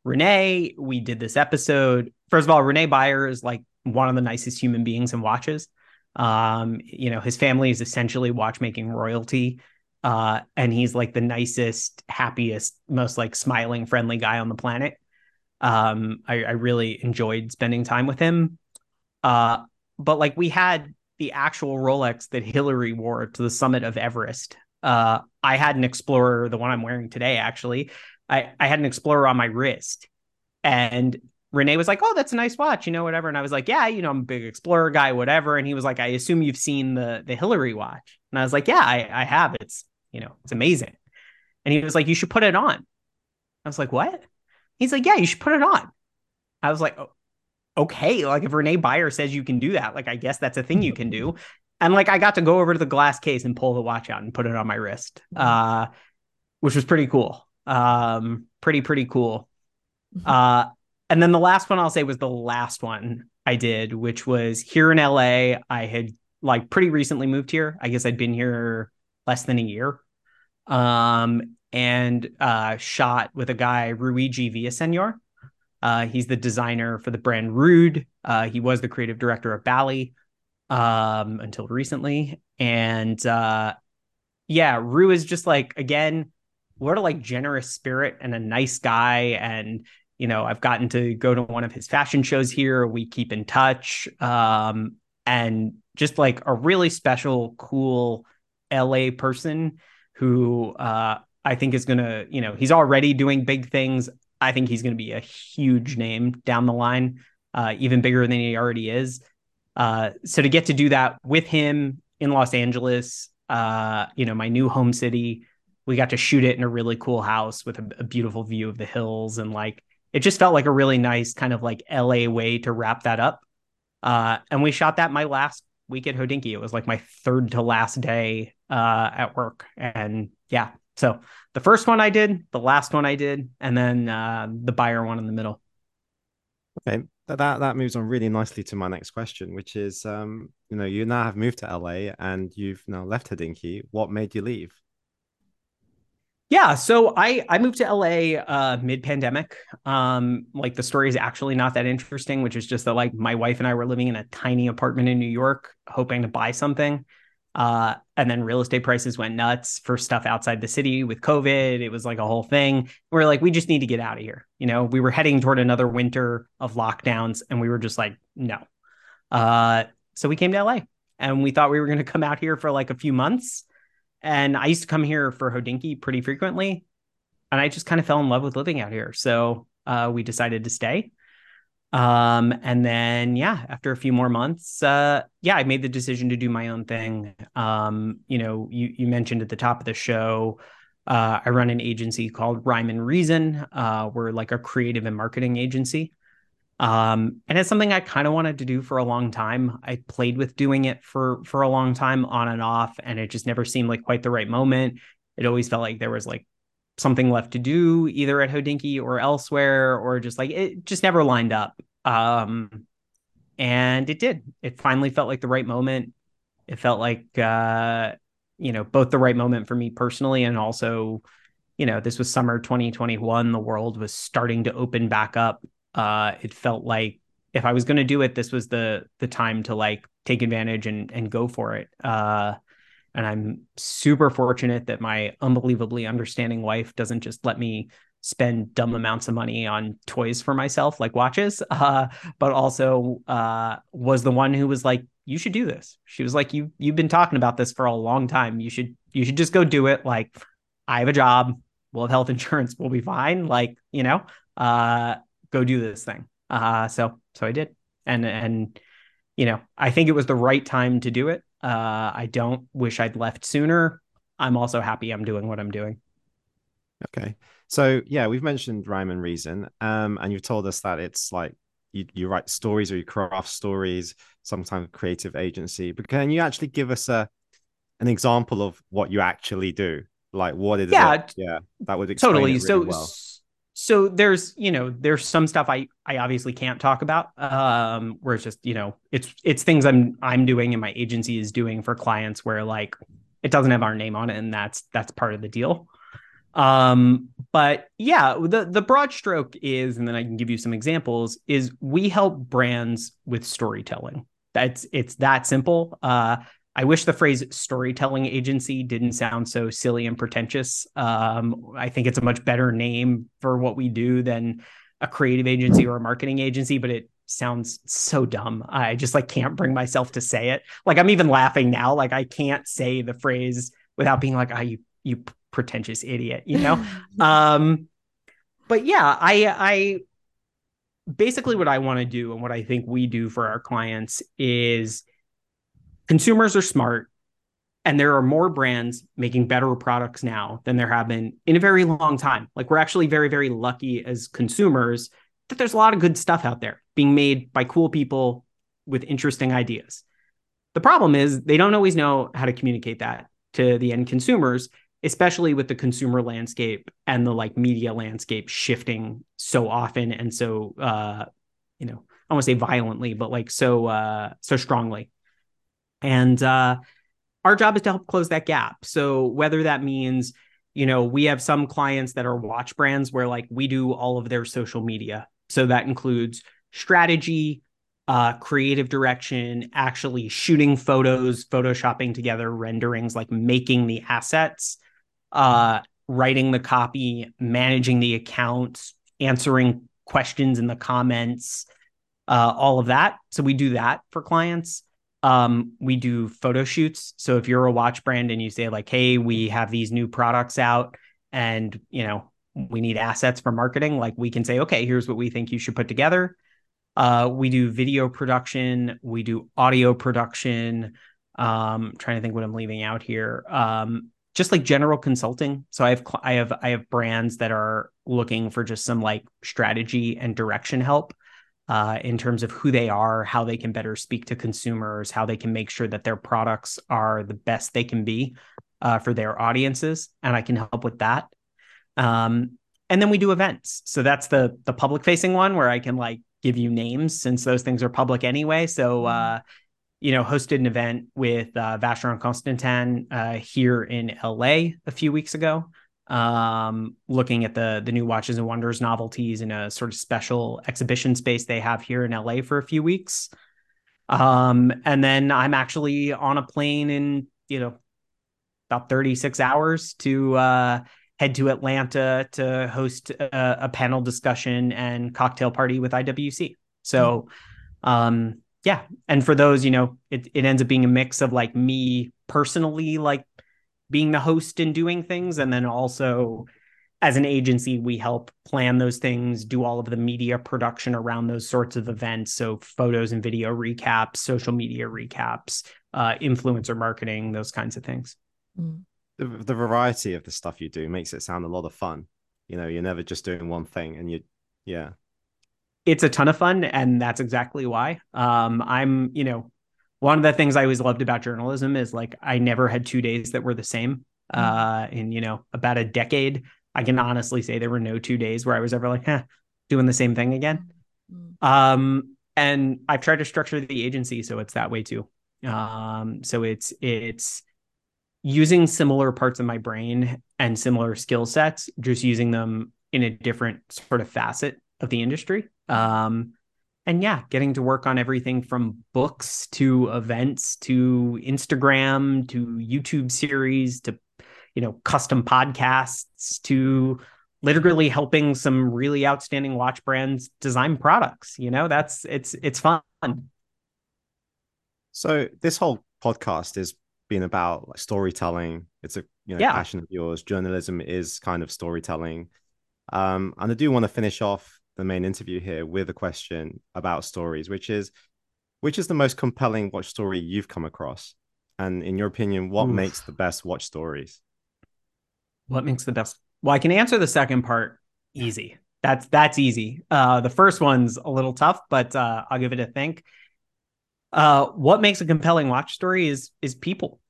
René. We did this episode. First of all, René Beyer is like one of the nicest human beings in watches. Um, you know, his family is essentially watchmaking royalty. Uh, and he's like the nicest, happiest, most like smiling, friendly guy on the planet. Um, I, I really enjoyed spending time with him. Uh, but like we had the actual Rolex that Hillary wore to the summit of Everest uh, I had an Explorer, the one I'm wearing today, actually. I, I had an Explorer on my wrist. And René was like, Oh, that's a nice watch, you know, whatever. And I was like, Yeah, you know, I'm a big Explorer guy, whatever. And he was like, I assume you've seen the the Hillary watch. And I was like, Yeah, I, I have. It's, you know, it's amazing. And he was like, You should put it on. I was like, What? He's like, Yeah, you should put it on. I was like, oh, okay, like if René Beyer says you can do that, like I guess that's a thing you can do. And like I got to go over to the glass case and pull the watch out and put it on my wrist, uh, which was pretty cool. Um, pretty pretty cool. Mm-hmm. Uh, and then the last one I'll say was the last one I did, which was here in LA. I had like pretty recently moved here. I guess I'd been here less than a year. Um, and uh, shot with a guy, Rhuigi Villaseñor. Uh, he's the designer for the brand Rhude. Uh, he was the creative director of Bally um, until recently. And uh, yeah, Rue is just like, again, what a like generous spirit and a nice guy. And, you know, I've gotten to go to one of his fashion shows here. We keep in touch. Um, and just like a really special, cool LA person who uh, I think is going to, you know, he's already doing big things. I think he's going to be a huge name down the line, uh, even bigger than he already is. Uh, so to get to do that with him in Los Angeles, uh, you know, my new home city, we got to shoot it in a really cool house with a, a beautiful view of the hills, and like it just felt like a really nice kind of like LA way to wrap that up. Uh, and we shot that my last week at Hodinkee. It was like my third to last day uh, at work, and yeah, so the first one I did, the last one I did, and then uh, the buyer one in the middle. Okay, that that moves on really nicely to my next question, which is, um, you know, you now have moved to LA and you've now left Hodinkee. What made you leave? Yeah, so I I moved to LA uh, mid pandemic. Um, like the story is actually not that interesting, which is just that like my wife and I were living in a tiny apartment in New York, hoping to buy something. Uh, and then real estate prices went nuts for stuff outside the city with COVID. It was like a whole thing. We are like, we just need to get out of here. You know, we were heading toward another winter of lockdowns, and we were just like, no. Uh, so we came to LA, and we thought we were going to come out here for like a few months. And I used to come here for Hodinkee pretty frequently, and I just kind of fell in love with living out here. So uh, we decided to stay. Um, and then yeah, after a few more months, uh, yeah, I made the decision to do my own thing. Um, you know, you you mentioned at the top of the show, uh, I run an agency called Rime and Reason. Uh, we're like a creative and marketing agency. Um, and it's something I kind of wanted to do for a long time. I played with doing it for for a long time on and off, and it just never seemed like quite the right moment. It always felt like there was like something left to do either at Hodinkee or elsewhere, or just like it just never lined up. Um, and it did. It finally felt like the right moment. It felt like, uh, you know, both the right moment for me personally and also, you know, this was summer 2021. The world was starting to open back up. Uh, it felt like if I was going to do it, this was the the time to like take advantage and and go for it. Uh, and I'm super fortunate that my unbelievably understanding wife doesn't just let me spend dumb amounts of money on toys for myself, like watches, uh, but also uh, was the one who was like, "You should do this." She was like, "You you've been talking about this for a long time. You should you should just go do it." Like, I have a job. We'll have health insurance. We'll be fine. Like, you know, uh, go do this thing. Uh, so so I did, and and you know, I think it was the right time to do it. Uh, I don't wish I'd left sooner. I'm also happy I'm doing what I'm doing. Okay. So yeah, we've mentioned Rime and Reason. Um, and you've told us that it's like you, you write stories or you craft stories, sometimes creative agency. But can you actually give us a an example of what you actually do? Like what is yeah, it? Yeah, that would totally. Really so well. So there's you know there's some stuff I I obviously can't talk about um where it's just you know it's it's things I'm I'm doing and my agency is doing for clients where like it doesn't have our name on it and that's that's part of the deal. Um but yeah the the broad stroke is and then I can give you some examples is we help brands with storytelling. That's it's that simple. Uh I wish the phrase storytelling agency didn't sound so silly and pretentious. Um, I think it's a much better name for what we do than a creative agency or a marketing agency, but it sounds so dumb. I just like can't bring myself to say it. Like I'm even laughing now. Like I can't say the phrase without being like, ah, oh, you you pretentious idiot, you know? um, but yeah, I I basically what I want to do and what I think we do for our clients is consumers are smart and there are more brands making better products now than there have been in a very long time. Like we're actually very, very lucky as consumers that there's a lot of good stuff out there being made by cool people with interesting ideas. The problem is they don't always know how to communicate that to the end consumers, especially with the consumer landscape and the like media landscape shifting so often and so uh you know, I want to say violently, but like so uh so strongly. And uh our job is to help close that gap. So whether that means you know, we have some clients that are watch brands where like we do all of their social media. So that includes strategy, uh, creative direction, actually shooting photos, photoshopping together renderings, like making the assets, uh, writing the copy, managing the accounts, answering questions in the comments, uh, all of that. So we do that for clients. Um, we do photo shoots. So if you're a watch brand and you say like, "Hey, we have these new products out, and you know we need assets for marketing," like we can say, "Okay, here's what we think you should put together." Uh, we do video production, we do audio production. Um, trying to think what I'm leaving out here. Um, just like general consulting. So I have I have I have brands that are looking for just some like strategy and direction help uh, in terms of who they are, how they can better speak to consumers, how they can make sure that their products are the best they can be uh, for their audiences, and I can help with that. Um, and then we do events. So that's the the public facing one where I can like give you names since those things are public anyway. So, mm-hmm. uh, you know, hosted an event with uh, Vacheron Constantin uh, here in LA a few weeks ago, um, looking at the the new Watches and Wonders novelties in a sort of special exhibition space they have here in LA for a few weeks. Um, and then I'm actually on a plane in you know about 36 hours to uh, head to Atlanta to host a, a panel discussion and cocktail party with IWC. So, um, yeah. And for those, you know, it, it ends up being a mix of like me personally, like being the host and doing things. And then also as an agency, we help plan those things, do all of the media production around those sorts of events. So photos and video recaps, social media recaps, uh, influencer marketing, those kinds of things. Mm the, the variety of the stuff you do makes it sound a lot of fun. You know, you're never just doing one thing, and you, yeah, it's a ton of fun, and that's exactly why. Um, I'm, you know, one of the things I always loved about journalism is like I never had two days that were the same. Mm-hmm. Uh, in you know about a decade, I can honestly say there were no two days where I was ever like, doing the same thing again. Mm-hmm. Um, and I've tried to structure the agency so it's that way too. Um, so it's it's using similar parts of my brain and similar skill sets, just using them in a different sort of facet of the industry. Um, and yeah, getting to work on everything from books to events to Instagram to YouTube series to, you know, custom podcasts to literally helping some really outstanding watch brands design products. You know, that's it's it's fun. So this whole podcast is been about like storytelling. It's a you know yeah. passion of yours. Journalism is kind of storytelling. Um, and I do want to finish off the main interview here with a question about stories, which is which is the most compelling watch story you've come across? And in your opinion, what Oof. makes the best watch stories? What makes the best? Well, I can answer the second part easy. That's that's easy. Uh, the first one's a little tough, but uh, I'll give it a think. Uh, what makes a compelling watch story is is people.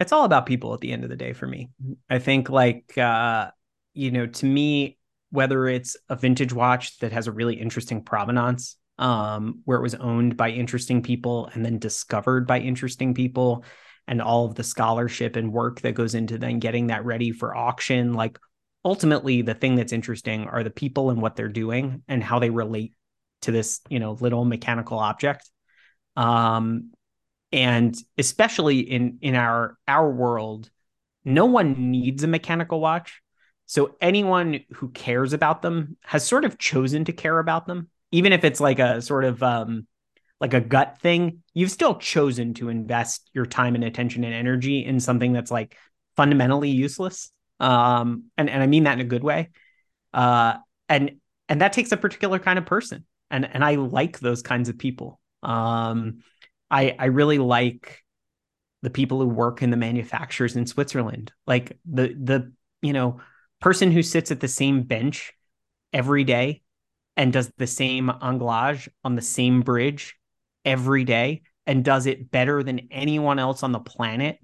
It's all about people at the end of the day for me. I think like uh, you know, to me, whether it's a vintage watch that has a really interesting provenance, um, where it was owned by interesting people and then discovered by interesting people, and all of the scholarship and work that goes into then getting that ready for auction, like ultimately the thing that's interesting are the people and what they're doing and how they relate to this, you know, little mechanical object. Um, and especially in in our our world, no one needs a mechanical watch. So anyone who cares about them has sort of chosen to care about them, even if it's like a sort of um, like a gut thing. You've still chosen to invest your time and attention and energy in something that's like fundamentally useless. Um, and and I mean that in a good way. Uh, and and that takes a particular kind of person, and and I like those kinds of people. Um, I I really like the people who work in the manufacturers in Switzerland, like the the you know person who sits at the same bench every day and does the same anglage on the same bridge every day and does it better than anyone else on the planet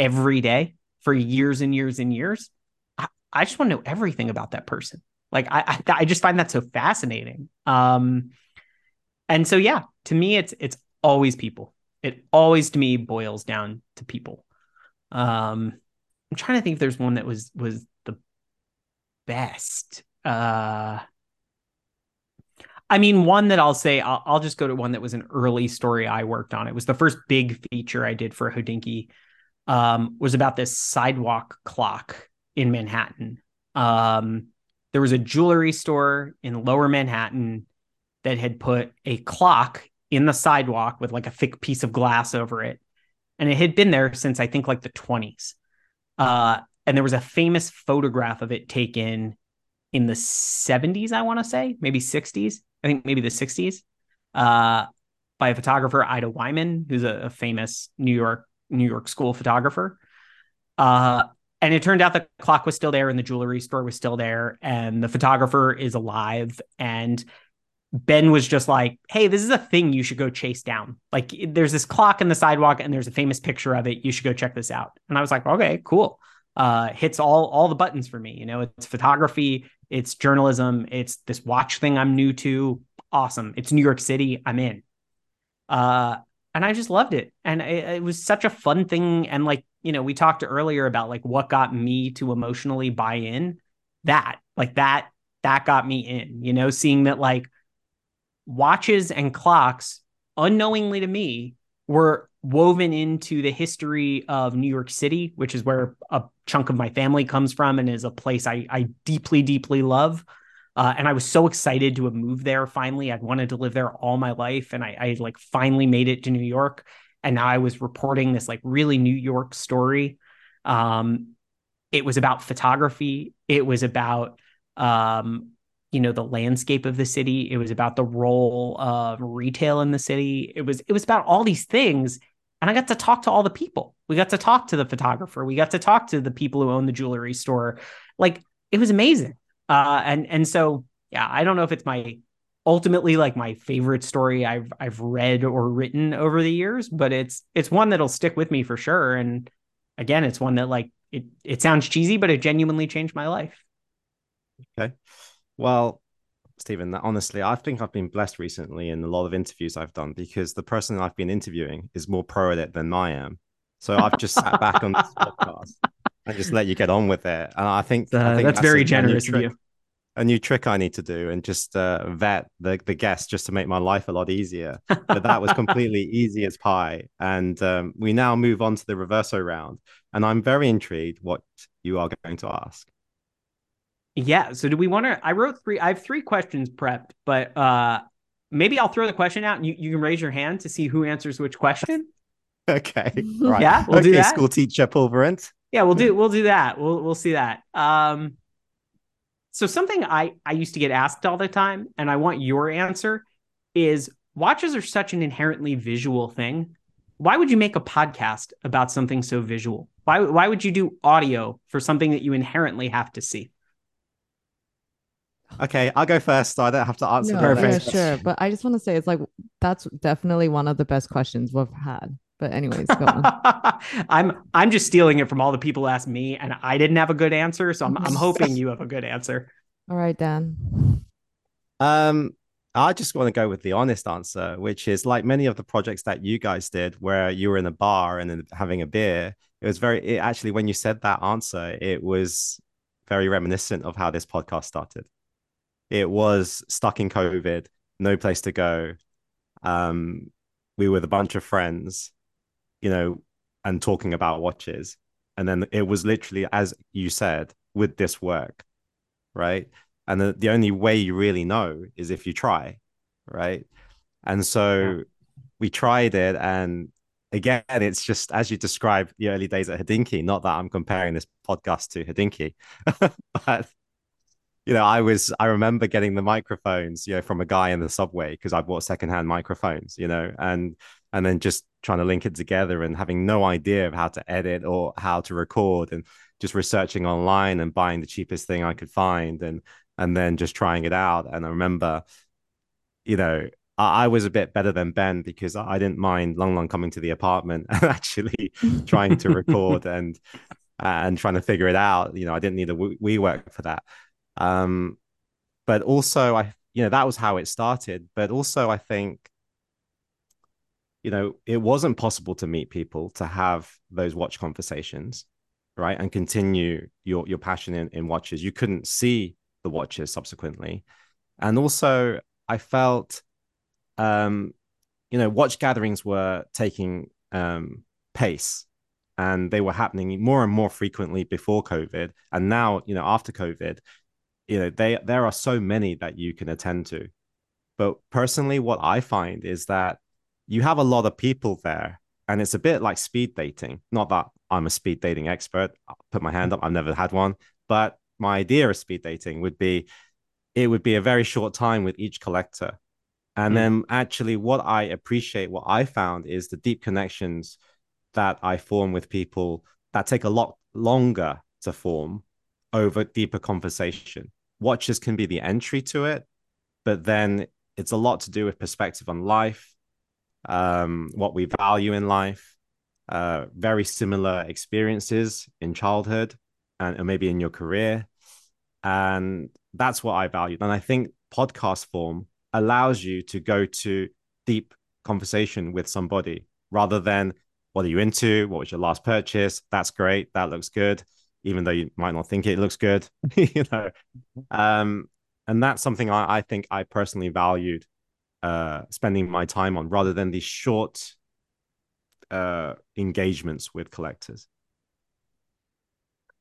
every day for years and years and years. I, I just want to know everything about that person. Like I, I, I just find that so fascinating. Um, and so yeah, to me, it's it's always people. It always to me boils down to people. Um, I'm trying to think if there's one that was was best. Uh, I mean, one that I'll say, I'll, I'll, just go to one that was an early story I worked on. It was the first big feature I did for Hodinkee. Um, was about this sidewalk clock in Manhattan. Um, there was a jewelry store in Lower Manhattan that had put a clock in the sidewalk with like a thick piece of glass over it, and it had been there since I think like the twenties. Uh, and there was a famous photograph of it taken in the 70s, I want to say, maybe 60s. I think maybe the 60s, uh, by a photographer, Ida Wyman, who's a, a famous New York New York school photographer. Uh, and it turned out the clock was still there and the jewelry store was still there and the photographer is alive and Ben was just like, "Hey, this is a thing you should go chase down. Like there's this clock in the sidewalk and there's a famous picture of it. You should go check this out." And I was like, "Okay, cool." Uh hits all all the buttons for me, you know. It's photography, it's journalism, it's this watch thing I'm new to. Awesome. It's New York City. I'm in. Uh and I just loved it. And it, it, was such a fun thing. And like, you know, we talked earlier about like what got me to emotionally buy in. That, like that, that got me in, you know, seeing that like watches and clocks, unknowingly to me, were woven into the history of New York City, which is where a chunk of my family comes from and is a place I, I deeply, deeply love. Uh, and I was so excited to have moved there finally. I'd wanted to live there all my life. And I, I like finally made it to New York. And now I was reporting this like really New York story. Um, it was about photography. It was about, um, you know, the landscape of the city. It was about the role of retail in the city. It was, it was about all these things. And I got to talk to all the people. We got to talk to the photographer. We got to talk to the people who own the jewelry store. Like it was amazing. Uh, and and so yeah, I don't know if it's my ultimately like my favorite story I've I've read or written over the years, but it's it's one that'll stick with me for sure. And again, it's one that like it it sounds cheesy, but it genuinely changed my life. Okay. Well, Stephen, honestly, I think I've been blessed recently in a lot of interviews I've done because the person I've been interviewing is more pro at it than I am. So I've just sat back on this podcast and just let you get on with it. And I think, uh, I think that's, that's, very generous of you. A new trick I need to do and just uh, vet the the guests just to make my life a lot easier. But that was completely easy as pie. And um, we now move on to the reverso round. And I'm very intrigued what you are going to ask. Yeah. So do we want to? I wrote three. I have three questions prepped, but uh, maybe I'll throw the question out and you, you can raise your hand to see who answers which question. okay. Right. Yeah. We'll okay, do that. School teacher Pulvirent. Yeah, we'll do we'll do that. We'll we'll see that. Um, so something I I used to get asked all the time, and I want your answer is watches are such an inherently visual thing. Why would you make a podcast about something so visual? Why why would you do audio for something that you inherently have to see? Okay, I'll go first. So I don't have to answer. No, Perfect. Yeah, sure. But I just want to say it's like that's definitely one of the best questions we've had. But anyways, go on. I'm I'm just stealing it from all the people who asked me, and I didn't have a good answer, so I'm I'm hoping you have a good answer. All right, Dan. Um, I just want to go with the honest answer, which is like many of the projects that you guys did, where you were in a bar and then having a beer. It was very it, actually when you said that answer, it was very reminiscent of how this podcast started. It was stuck in COVID, no place to go. Um, we were with a bunch of friends you know, and talking about watches. And then it was literally, as you said, with this work, right? And the, the only way you really know is if you try, right? And so yeah. we tried it and again, it's just as you described the early days at Hodinkee. Not that I'm comparing this podcast to Hodinkee, but you know, I was I remember getting the microphones, you know, from a guy in the subway because I bought secondhand microphones, you know, and and then just trying to link it together and having no idea of how to edit or how to record and just researching online and buying the cheapest thing I could find and and then just trying it out. And I remember, you know, I, I was a bit better than Ben because I didn't mind Long Long coming to the apartment and actually trying to record and and trying to figure it out. You know, I didn't need a WeWork for that. Um, but also, I you know that was how it started. But also, I think you know it wasn't possible to meet people to have those watch conversations, right, and continue your your passion in, in watches. You couldn't see the watches subsequently, and also I felt, um, you know, watch gatherings were taking um, pace and they were happening more and more frequently before COVID. And now, you know, after COVID, you know they there are so many that you can attend to. But personally what i find is that you have a lot of people there and it's a bit like speed dating. Not that i'm a speed dating expert I'll put my hand up i've never had one but my idea of speed dating would be it would be a very short time with each collector. And mm. then actually what i appreciate what i found is the deep connections that i form with people that take a lot longer to form over deeper conversation watches can be the entry to it, but then it's a lot to do with perspective on life, um, what we value in life, uh, very similar experiences in childhood and, and maybe in your career. And that's what I value. And I think podcast form allows you to go to deep conversation with somebody rather than what are you into? What was your last purchase? That's great. That looks good even though you might not think it looks good, you know. Um, and that's something I, I think I personally valued uh, spending my time on rather than these short uh, engagements with collectors.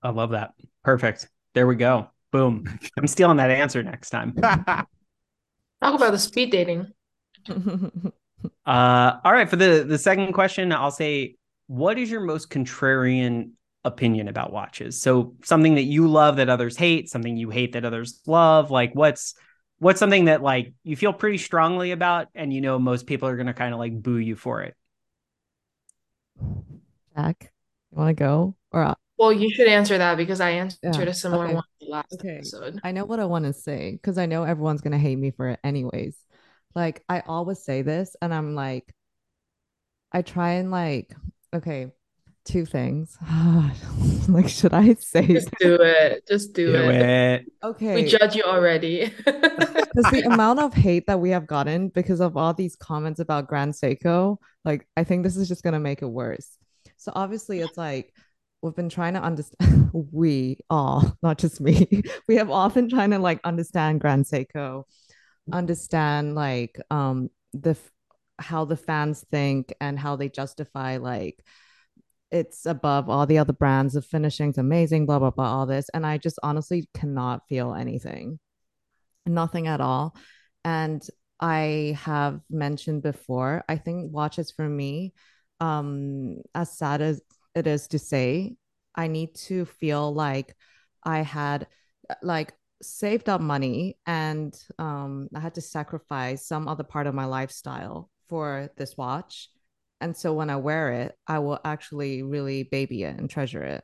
I love that. Perfect. There we go. Boom. I'm stealing that answer next time. Talk about the speed dating. uh, all right. For the the second question, I'll say, what is your most contrarian opinion about watches. So something that you love that others hate, something you hate that others love, like what's what's something that like you feel pretty strongly about and you know most people are going to kind of like boo you for it. Jack, you want to go or uh, well, you should answer that because I answered yeah. a similar okay. one last okay. episode. I know what I want to say because I know everyone's going to hate me for it anyways. Like I always say this and I'm like I try and like okay, two things. like, should I say? Just do it. Just do, do it. it. Okay. We judge you already. Because the amount of hate that we have gotten because of all these comments about Grand Seiko, like, I think this is just gonna make it worse. So obviously, it's like we've been trying to understand. we all, not just me, we have often trying to like understand Grand Seiko, understand like um the how the fans think and how they justify like it's above all the other brands. The finishing's amazing, blah, blah, blah, all this. And I just honestly cannot feel anything, nothing at all. And I have mentioned before, I think watches for me, um, as sad as it is to say, I need to feel like I had like saved up money and um, I had to sacrifice some other part of my lifestyle for this watch and so when I wear it, I will actually really baby it and treasure it.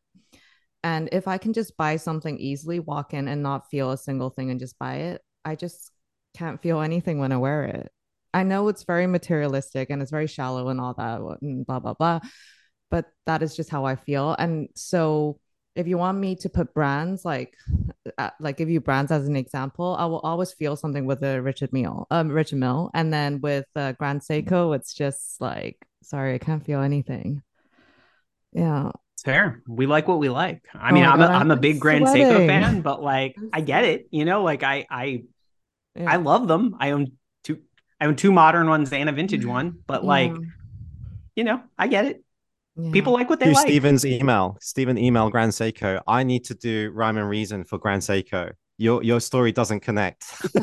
And if I can just buy something easily, walk in and not feel a single thing and just buy it, I just can't feel anything when I wear it. I know it's very materialistic and it's very shallow and all that and blah blah blah, but that is just how I feel. And so if you want me to put brands like uh, like give you brands as an example, I will always feel something with a Richard Mille, um, Richard Mille and then with uh, Grand Seiko, it's just like sorry, I can't feel anything. Yeah, it's fair. We like what we like. I oh mean, I'm God, a, I'm a big Grand Seiko fan, but like I get it. You know, like I I yeah. I love them. I own two I own two modern ones and a vintage one, but like yeah. you know, I get it. Yeah. People like what they do like. Stephen's email. Stephen email Grand Seiko. I need to do Rime and Reason for Grand Seiko. your your story doesn't connect.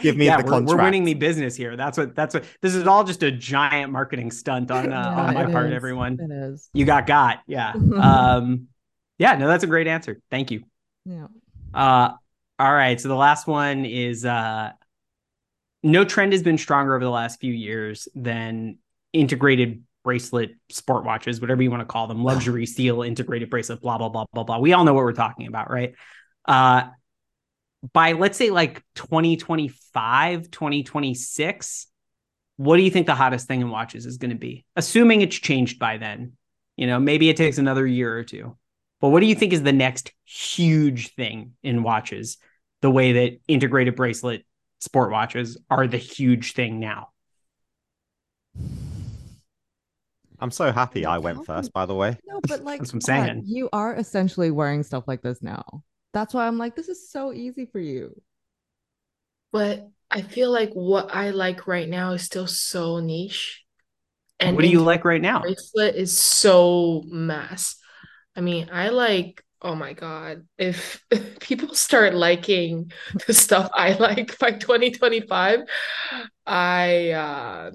Give me yeah, the we're, contract. we're winning me business here. That's what that's what this is all just a giant marketing stunt on uh, Yeah, on my part, is. everyone. It is. You got got. Yeah. um yeah, no, that's a great answer. Thank you. Yeah. Uh all right. So the last one is uh no trend has been stronger over the last few years than integrated bracelet sport watches, whatever you want to call them, luxury steel integrated bracelet, blah, blah, blah, blah, blah. We all know what we're talking about, right? Uh by let's say like 2025, 2026, what do you think the hottest thing in watches is going to be? Assuming it's changed by then. You know, maybe it takes another year or two. But what do you think is the next huge thing in watches? The way that integrated bracelet sport watches are the huge thing now. I'm so happy I went How first, by the way. No, but like That's what I'm Todd, saying. you are essentially wearing stuff like this now. That's why I'm like, this is so easy for you. But I feel like what I like right now is still so niche. And what do you like right now? bracelet is so mass. I mean, I like, oh my God, if, if people start liking the stuff I like by 2025, I uh,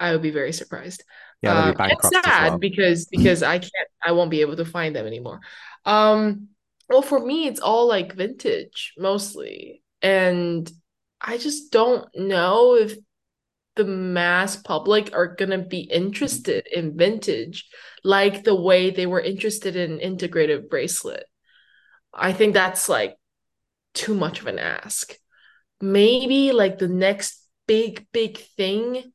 I would be very surprised. Yeah, they'll be bankrupt and as sad well. because because I can't I won't be able to find them anymore. Um, well, for me, it's all like vintage mostly, and I just don't know if the mass public are gonna be interested in vintage like the way they were interested in integrated bracelet. I think that's like too much of an ask. Maybe like the next big, big thing,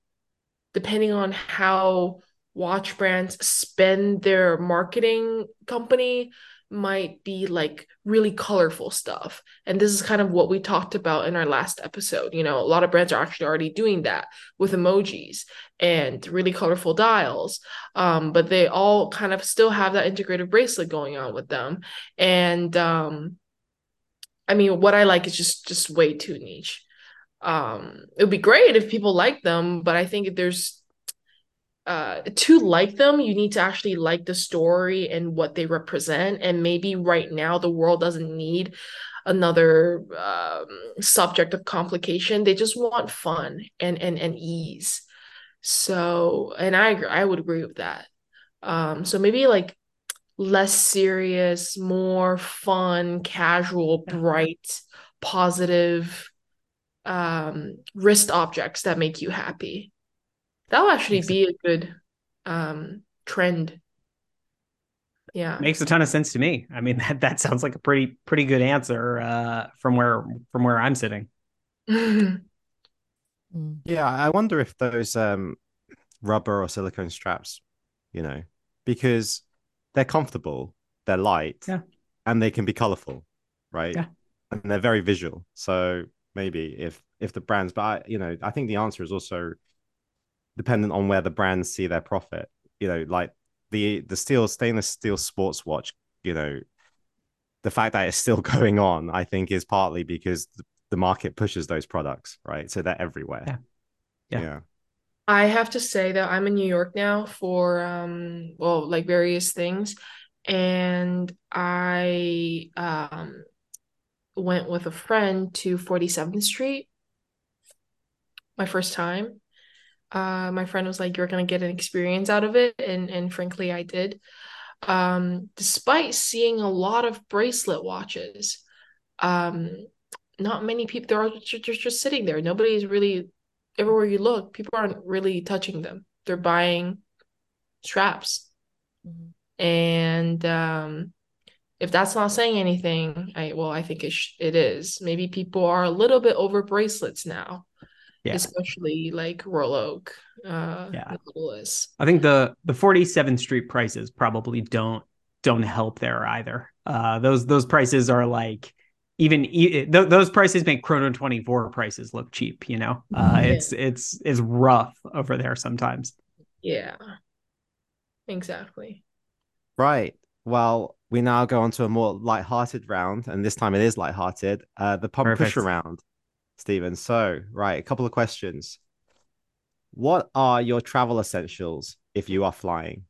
depending on how watch brands spend their marketing company, might be like really colorful stuff. And this is kind of what we talked about in our last episode. You know, a lot of brands are actually already doing that with emojis and really colorful dials. Um, but they all kind of still have that integrated bracelet going on with them. And um, I mean, what I like is just just way too niche. Um, it would be great if people like them, but I think if there's uh to like them you need to actually like the story and what they represent. And maybe right now the world doesn't need another um, subject of complication. They just want fun and and and ease. So and i agree i would agree with that. Um so maybe like less serious more fun casual bright positive um wrist objects that make you happy That'll actually Makes be a good um trend. Yeah. Makes a ton of sense to me. I mean, that that sounds like a pretty pretty good answer uh, from where from where I'm sitting. Mm. Yeah, I wonder if those um rubber or silicone straps, you know, because they're comfortable, they're light, Yeah. and they can be colorful, right? Yeah. And they're very visual. So maybe if if the brands, but I, you know, I think the answer is also dependent on where the brands see their profit. You know, like the the steel stainless steel sports watch, you know, the fact that it's still going on, I think, is partly because the, the market pushes those products, right? So they're everywhere. Yeah. Yeah. yeah. I have to say that I'm in New York now for um well like various things and I um went with a friend to 47th Street my first time. Uh my friend was like you're going to get an experience out of it and and frankly I did. Um despite seeing a lot of bracelet watches um not many people they're all just, just, just sitting there. Nobody's really everywhere you look, people aren't really touching them. They're buying straps. Mhm. And um, if that's not saying anything, I well, I think it sh it is. Maybe people are a little bit over bracelets now, Yeah. especially like Royal Oak, uh, Yeah. Nautilus. I think the the 47th Street prices probably don't don't help there either. Uh, those those prices are like even e- th- those prices make Chrono 24 prices look cheap. You know, uh, Yeah. it's it's it's rough over there sometimes. Yeah, exactly. Right. Well, we now go on to a more light-hearted round, and this time it is light-hearted. Uh, the pub Perfect. pusher round, Stephen. So, right, a couple of questions. What are your travel essentials if you are flying?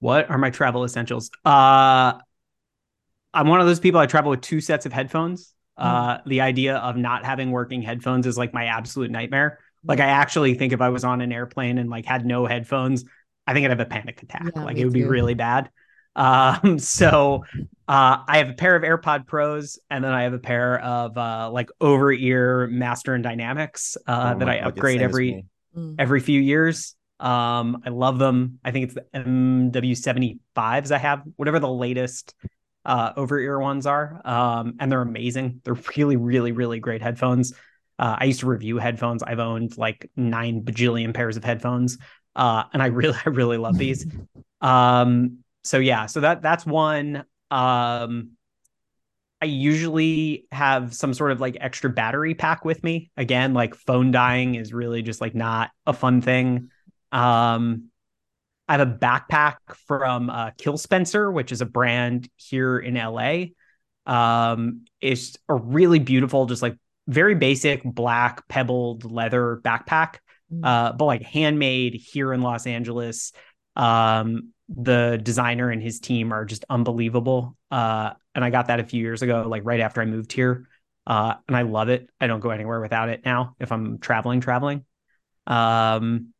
What are my travel essentials? Uh I'm one of those people I travel with two sets of headphones. Uh, the idea of not having working headphones is like my absolute nightmare. Like I actually think if I was on an airplane and like had no headphones, I think I'd have a panic attack. Yeah, like it would be really bad. Um, so uh, I have a pair of AirPod Pros, and then I have a pair of uh, like over ear Master and Dynamics uh, Oh that I upgrade same every me. Mm. every few years. Um, I love them. I think it's the MW75s I have, whatever the latest uh, over ear ones are. Um, and they're amazing. They're really, really, really great headphones. Uh, I used to review headphones. I've owned like nine bajillion pairs of headphones. Uh, and I really, I really love these. um, so yeah, so that that's one. Um, I usually have some sort of like extra battery pack with me. Again, like phone dying is really just like not a fun thing. Um, I have a backpack from uh, Killspencer, which is a brand here in LA. Um, it's a really beautiful, just like very basic black pebbled leather backpack, Mm. uh, but like handmade here in Los Angeles. Um, the designer and his team are just unbelievable. Uh, and I got that a few years ago, like right after I moved here. Uh, and I love it. I don't go anywhere without it now if I'm traveling, traveling. Um,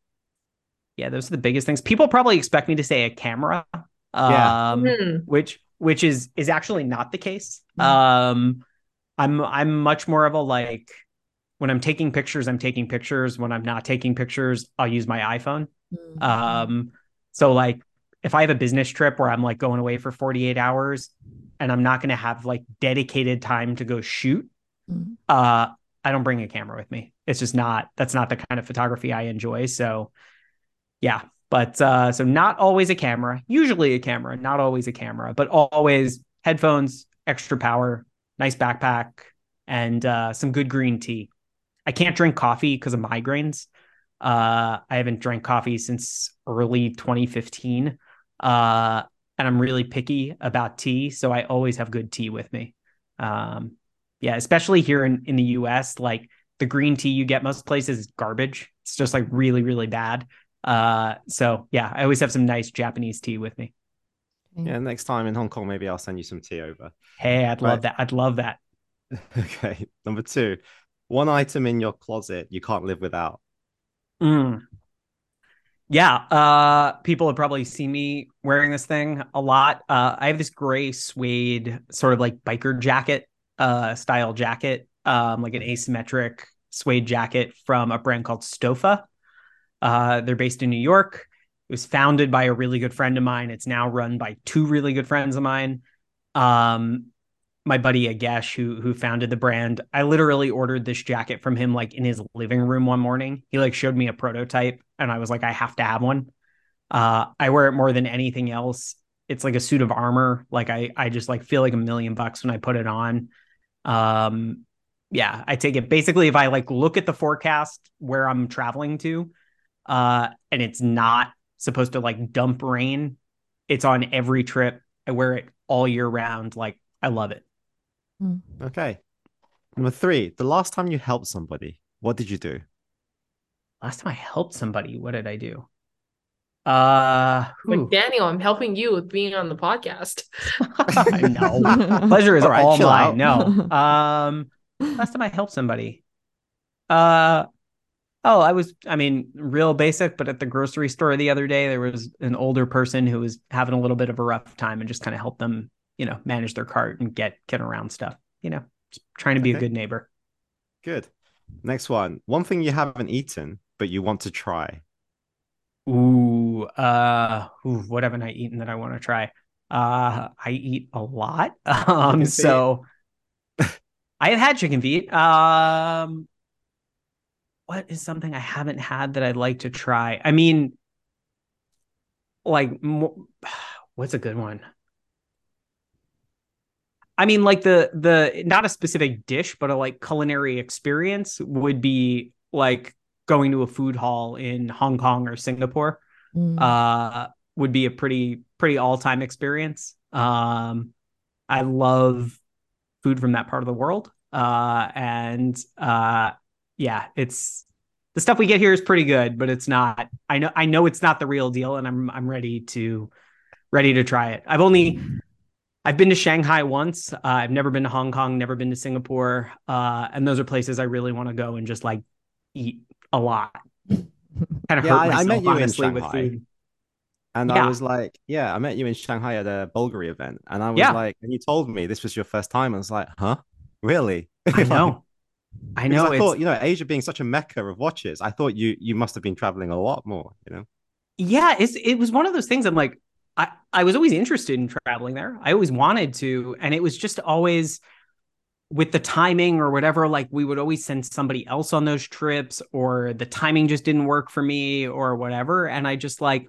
yeah, those are the biggest things. People probably expect me to say a camera. Yeah. Um, Mhm. which which is is actually not the case. Mhm. Um, I'm I'm much more of a like when I'm taking pictures, I'm taking pictures. When I'm not taking pictures, I'll use my iPhone. Mm. Um, so like if I have a business trip where I'm like going away for 48 hours and I'm not going to have like dedicated time to go shoot, Mm. uh, I don't bring a camera with me. It's just not, that's not the kind of photography I enjoy. So yeah, but, uh, so not always a camera, usually a camera, not always a camera, but always headphones, extra power, nice backpack, and, uh, some good green tea. I can't drink coffee because of migraines. Uh, I haven't drank coffee since early 2015. Uh, and I'm really picky about tea, so I always have good tea with me. Um, yeah, especially here in, in the US, like the green tea you get most places is garbage. It's just like really, really bad. Uh, so yeah, I always have some nice Japanese tea with me. Yeah, next time in Hong Kong, maybe I'll send you some tea over. Hey, I'd love that. I'd love that. Okay. Number two, one item in your closet you can't live without. Mm. Yeah, uh, people have probably seen me wearing this thing a lot. Uh, I have this gray suede sort of like biker jacket, uh, style jacket, um, like an asymmetric suede jacket from a brand called Stoffa. Uh, they're based in New York. It was founded by a really good friend of mine. It's now run by two really good friends of mine. Um, my buddy Agyesh, who who founded the brand, I literally ordered this jacket from him like in his living room one morning. He like showed me a prototype, and I was like, I have to have one. Uh, I wear it more than anything else. It's like a suit of armor. Like I I just like feel like a million bucks when I put it on. Um, yeah, I take it basically if I like look at the forecast where I'm traveling to, uh, and it's not supposed to like dump rain. It's on every trip. I wear it all year round. Like I love it. Okay. Number three, the last time you helped somebody, what did you do? Last time I helped somebody, what did I do? Uh, Like. Daniel, I'm helping you with being on the podcast. I know. Pleasure is All right, all mine. out. No. Um, last time I helped somebody. Uh, oh, I was, I mean, real basic, but at the grocery store the other day, there was an older person who was having a little bit of a rough time and just kind of helped them, you know, manage their cart and get get around stuff. You know, just trying to be a good neighbor. Good. Next one, one thing you haven't eaten, but you want to try. Ooh, uh, ooh, what haven't I eaten that I want to try? Uh, I eat a lot. Um, so I have had chicken feet. Um, what is something I haven't had that I'd like to try? I mean, like, what's a good one? I mean, like the the not a specific dish, but a like culinary experience would be like going to a food hall in Hong Kong or Singapore. Mm. Uh, would be a pretty pretty all time experience. Um, I love food from that part of the world. Uh, and uh, yeah, it's the stuff we get here is pretty good, but it's not. I know I know it's not the real deal, and I'm I'm ready to ready to try it. I've only I've been to Shanghai once. Uh, I've never been to Hong Kong, never been to Singapore. Uh, and those are places I really want to go and just like eat a lot. Kind of Yeah, hurt I- I met you in honestly, with Shanghai. food. And Yeah. I was like, yeah, I met you in Shanghai at a Bulgari event. And I was Yeah. like, and you told me this was your first time. I was like, huh? Really? I know. I know. I thought, you know, Asia being such a mecca of watches, I thought you you must have been traveling a lot more, you know? yeah, it's it was one of those things. I'm like, I I was always interested in traveling there. I always wanted to, and it was just always with the timing or whatever. Like we would always send somebody else on those trips, or the timing just didn't work for me, or whatever. And I just like,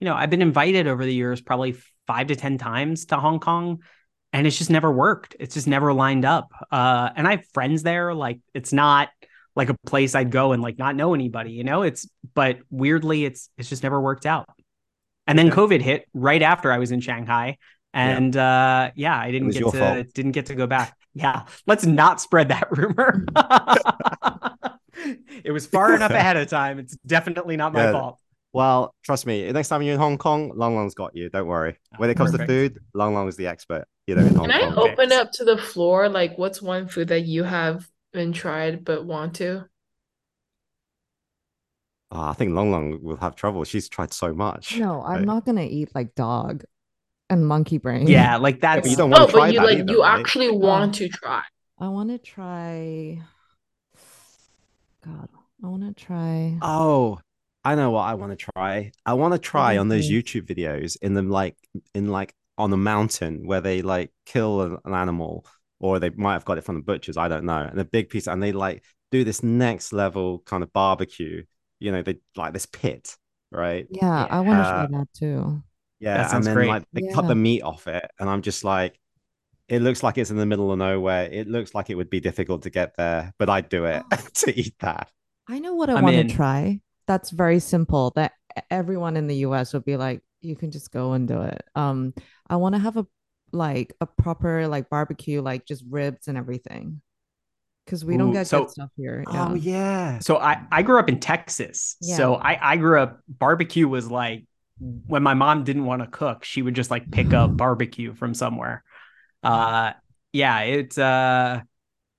you know, I've been invited over the years probably five to ten times to Hong Kong. And it's just never worked. It's just never lined up. Uh, and I have friends there. Like it's not like a place I'd go and like not know anybody, you know? It's but weirdly it's it's just never worked out. And then Yeah. COVID hit right after I was in Shanghai. And uh yeah, I didn't get to fault. didn't get to go back. Yeah. Let's not spread that rumor. it was far enough ahead of time. It's definitely not my Yeah. fault. Well, trust me, next time you're in Hong Kong, Long Long's got you. Don't worry. Oh, when it comes Perfect. to food, Long Long is the expert, you know, in Hong Can I open up to the floor? Like, what's one food that you have been tried but want to? Oh, I think Long Long will have trouble. She's tried so much. No, I'm Right. not gonna eat like dog and monkey brain. Yeah, like Yeah, that's but you don't Oh, want to try but you that like either, you right? actually want to try. I want to try. God, I want to try. Oh, I know what I want to try. I want to try is on those? YouTube videos in them like in like on a mountain where they like kill an, an animal or they might have got it from the butchers. I don't know. And a big piece, and they like do this next level kind of barbecue. You know, they like this pit, right? Yeah, I want to try Uh, that too. Yeah, That and sounds then great. like they cut the meat off it, and I'm just like, it looks like it's in the middle of nowhere. It looks like it would be difficult to get there, but I'd do it to eat that. I know what I want to try. That's very simple. That everyone in the US would be like, you can just go and do it. Um, I want to have a like a proper like barbecue, like just ribs and everything, because we don't get so- good stuff here. Yeah. Oh yeah. So I I grew up in Texas. So I I grew up barbecue was like when my mom didn't want to cook, she would just like pick up barbecue from somewhere. Uh yeah, it's uh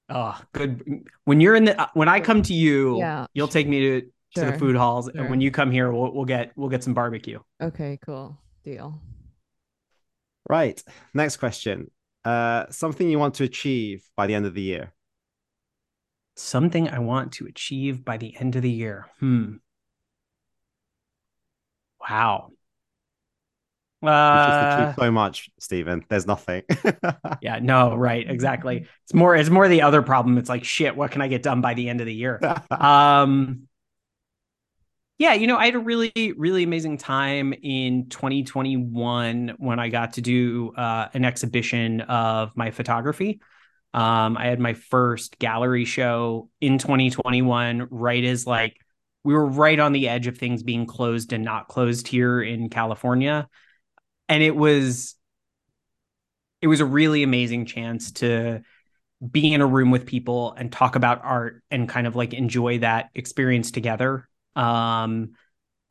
oh good when you're in the when I come to you, Yeah. you'll take me to to the food halls sure. and when you come here we'll we'll get we'll get some barbecue. Okay, cool. Deal. Right. Next question. Uh, something you want to achieve by the end of the year. Something I want to achieve by the end of the year. Hmm. Wow. Uh, so much, Stephen. There's nothing. Yeah, no, right, exactly. It's more it's more the other problem. It's like shit, what can I get done by the end of the year? Um Yeah, you know, I had a really really amazing time in 2021 when I got to do uh an exhibition of my photography. Um I had my first gallery show in 2021 right as like we were right on the edge of things being closed and not closed here in California. And it was it was a really amazing chance to be in a room with people and talk about art and kind of like enjoy that experience together. Um,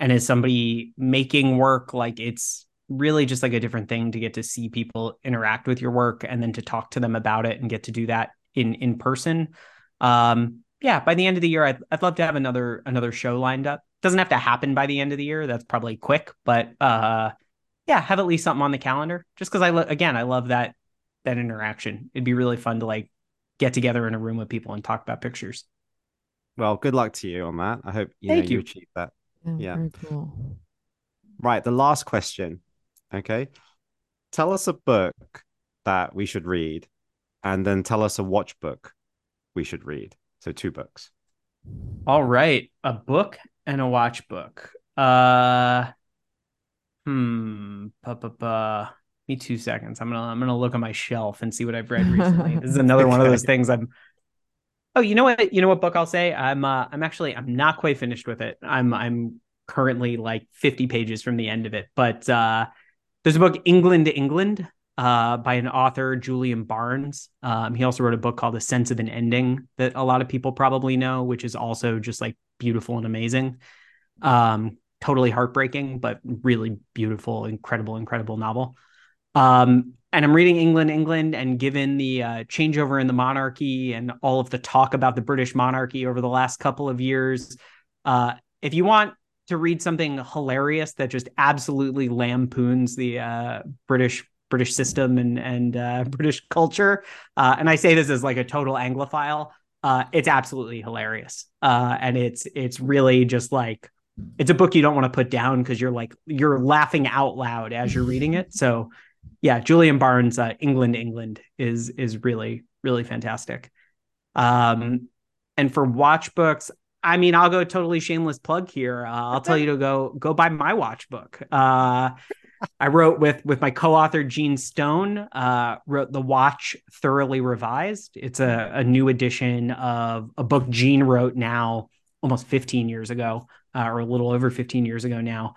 and as somebody making work, like it's really just like a different thing to get to see people interact with your work and then to talk to them about it and get to do that in in person. Um, yeah, by the end of the year, I'd, I'd love to have another another show lined up. Doesn't have to happen by the end of the year. That's probably quick, but uh, yeah, have at least something on the calendar. Just because I lo- again, I love that that interaction. It'd be really fun to like get together in a room with people and talk about pictures. well, good luck to you on that. I hope you Thank know you you. achieve that. Yeah, Yeah. very cool. Right. The last question. Okay. Tell us a book that we should read, and then tell us a watch book we should read. So two books. All right, a book and a watch book. Uh, hmm. Pa, pa, pa. Me two seconds. I'm gonna I'm gonna look on my shelf and see what I've read recently. this is another one of those things. I'm. Oh, you know what? You know what book I'll say? I'm uh, I'm actually I'm not quite finished with it. I'm I'm currently like 50 pages from the end of it. But uh, there's a book England to England uh, by an author Julian Barnes. Um, he also wrote a book called A Sense of an Ending that a lot of people probably know, which is also just like beautiful and amazing. Um, totally heartbreaking, but really beautiful, incredible, incredible novel. Um, and I'm reading England, England, and given the uh, changeover in the monarchy and all of the talk about the British monarchy over the last couple of years, uh, if you want to read something hilarious that just absolutely lampoons the uh, British British system and and uh, British culture, uh, and I say this as like a total Anglophile, uh, it's absolutely hilarious, and it's it's really just like it's a book you don't want to put down because you're like you're laughing out loud as you're reading it. So yeah, Julian Barnes, uh, England, England is is really really fantastic. Um, and for watch books, I mean, I'll go totally shameless plug here. Uh, I'll tell you to go go buy my watch book. Uh, I wrote with with my co-author Gene Stone. Uh, wrote the Watch Thoroughly Revised. It's a, a new edition of a book Gene wrote now almost 15 years ago, uh, or a little over 15 years ago now.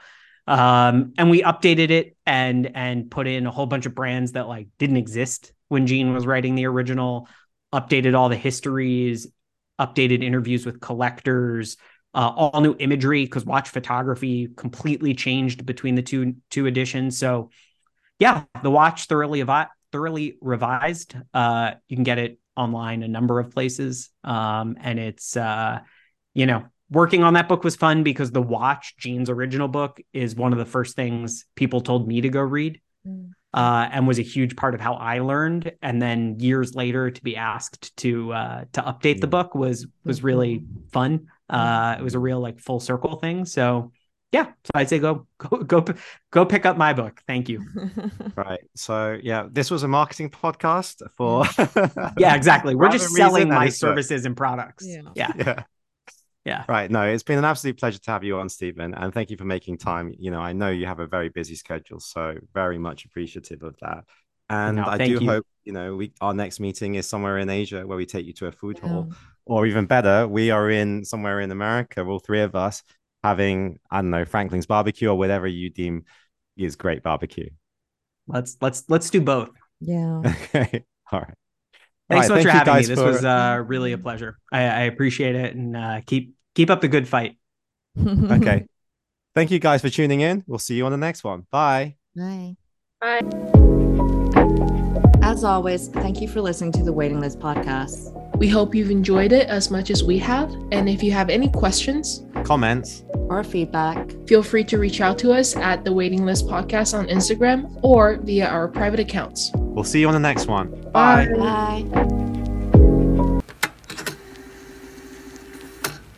Um, and we updated it and and put in a whole bunch of brands that like didn't exist when Gene was writing the original. Updated all the histories, updated interviews with collectors, uh, all new imagery because watch photography completely changed between the two two editions. So, yeah, the watch thoroughly thoroughly revised. Uh, you can get it online a number of places, um, and it's uh, you know working on that book was fun because the watch gene's original book is one of the first things people told me to go read mm. uh, and was a huge part of how i learned and then years later to be asked to uh, to update the book was was really fun uh, it was a real like full circle thing so yeah so i'd say go go go go pick up my book thank you right so yeah this was a marketing podcast for yeah exactly we're just selling my services and products yeah yeah, yeah. Yeah. Right. No, it's been an absolute pleasure to have you on, Stephen. And thank you for making time. You know, I know you have a very busy schedule, so very much appreciative of that. And no, I do you. hope, you know, we our next meeting is somewhere in Asia where we take you to a food hall. Or even better, we are in somewhere in America, all three of us having, I don't know, Franklin's barbecue or whatever you deem is great barbecue. Let's let's let's do both. Yeah. Okay. All right. Thanks so much for having me. This for... was uh, really a pleasure. I, I appreciate it, and uh, keep keep up the good fight. okay. Thank you guys for tuning in. We'll see you on the next one. Bye. Bye. Bye. As always, thank you for listening to the Waiting List podcast. We hope you've enjoyed it as much as we have. And if you have any questions, comments, or feedback, feel free to reach out to us at the Waiting List Podcast on Instagram or via our private accounts. We'll see you on the next one. Bye. Bye.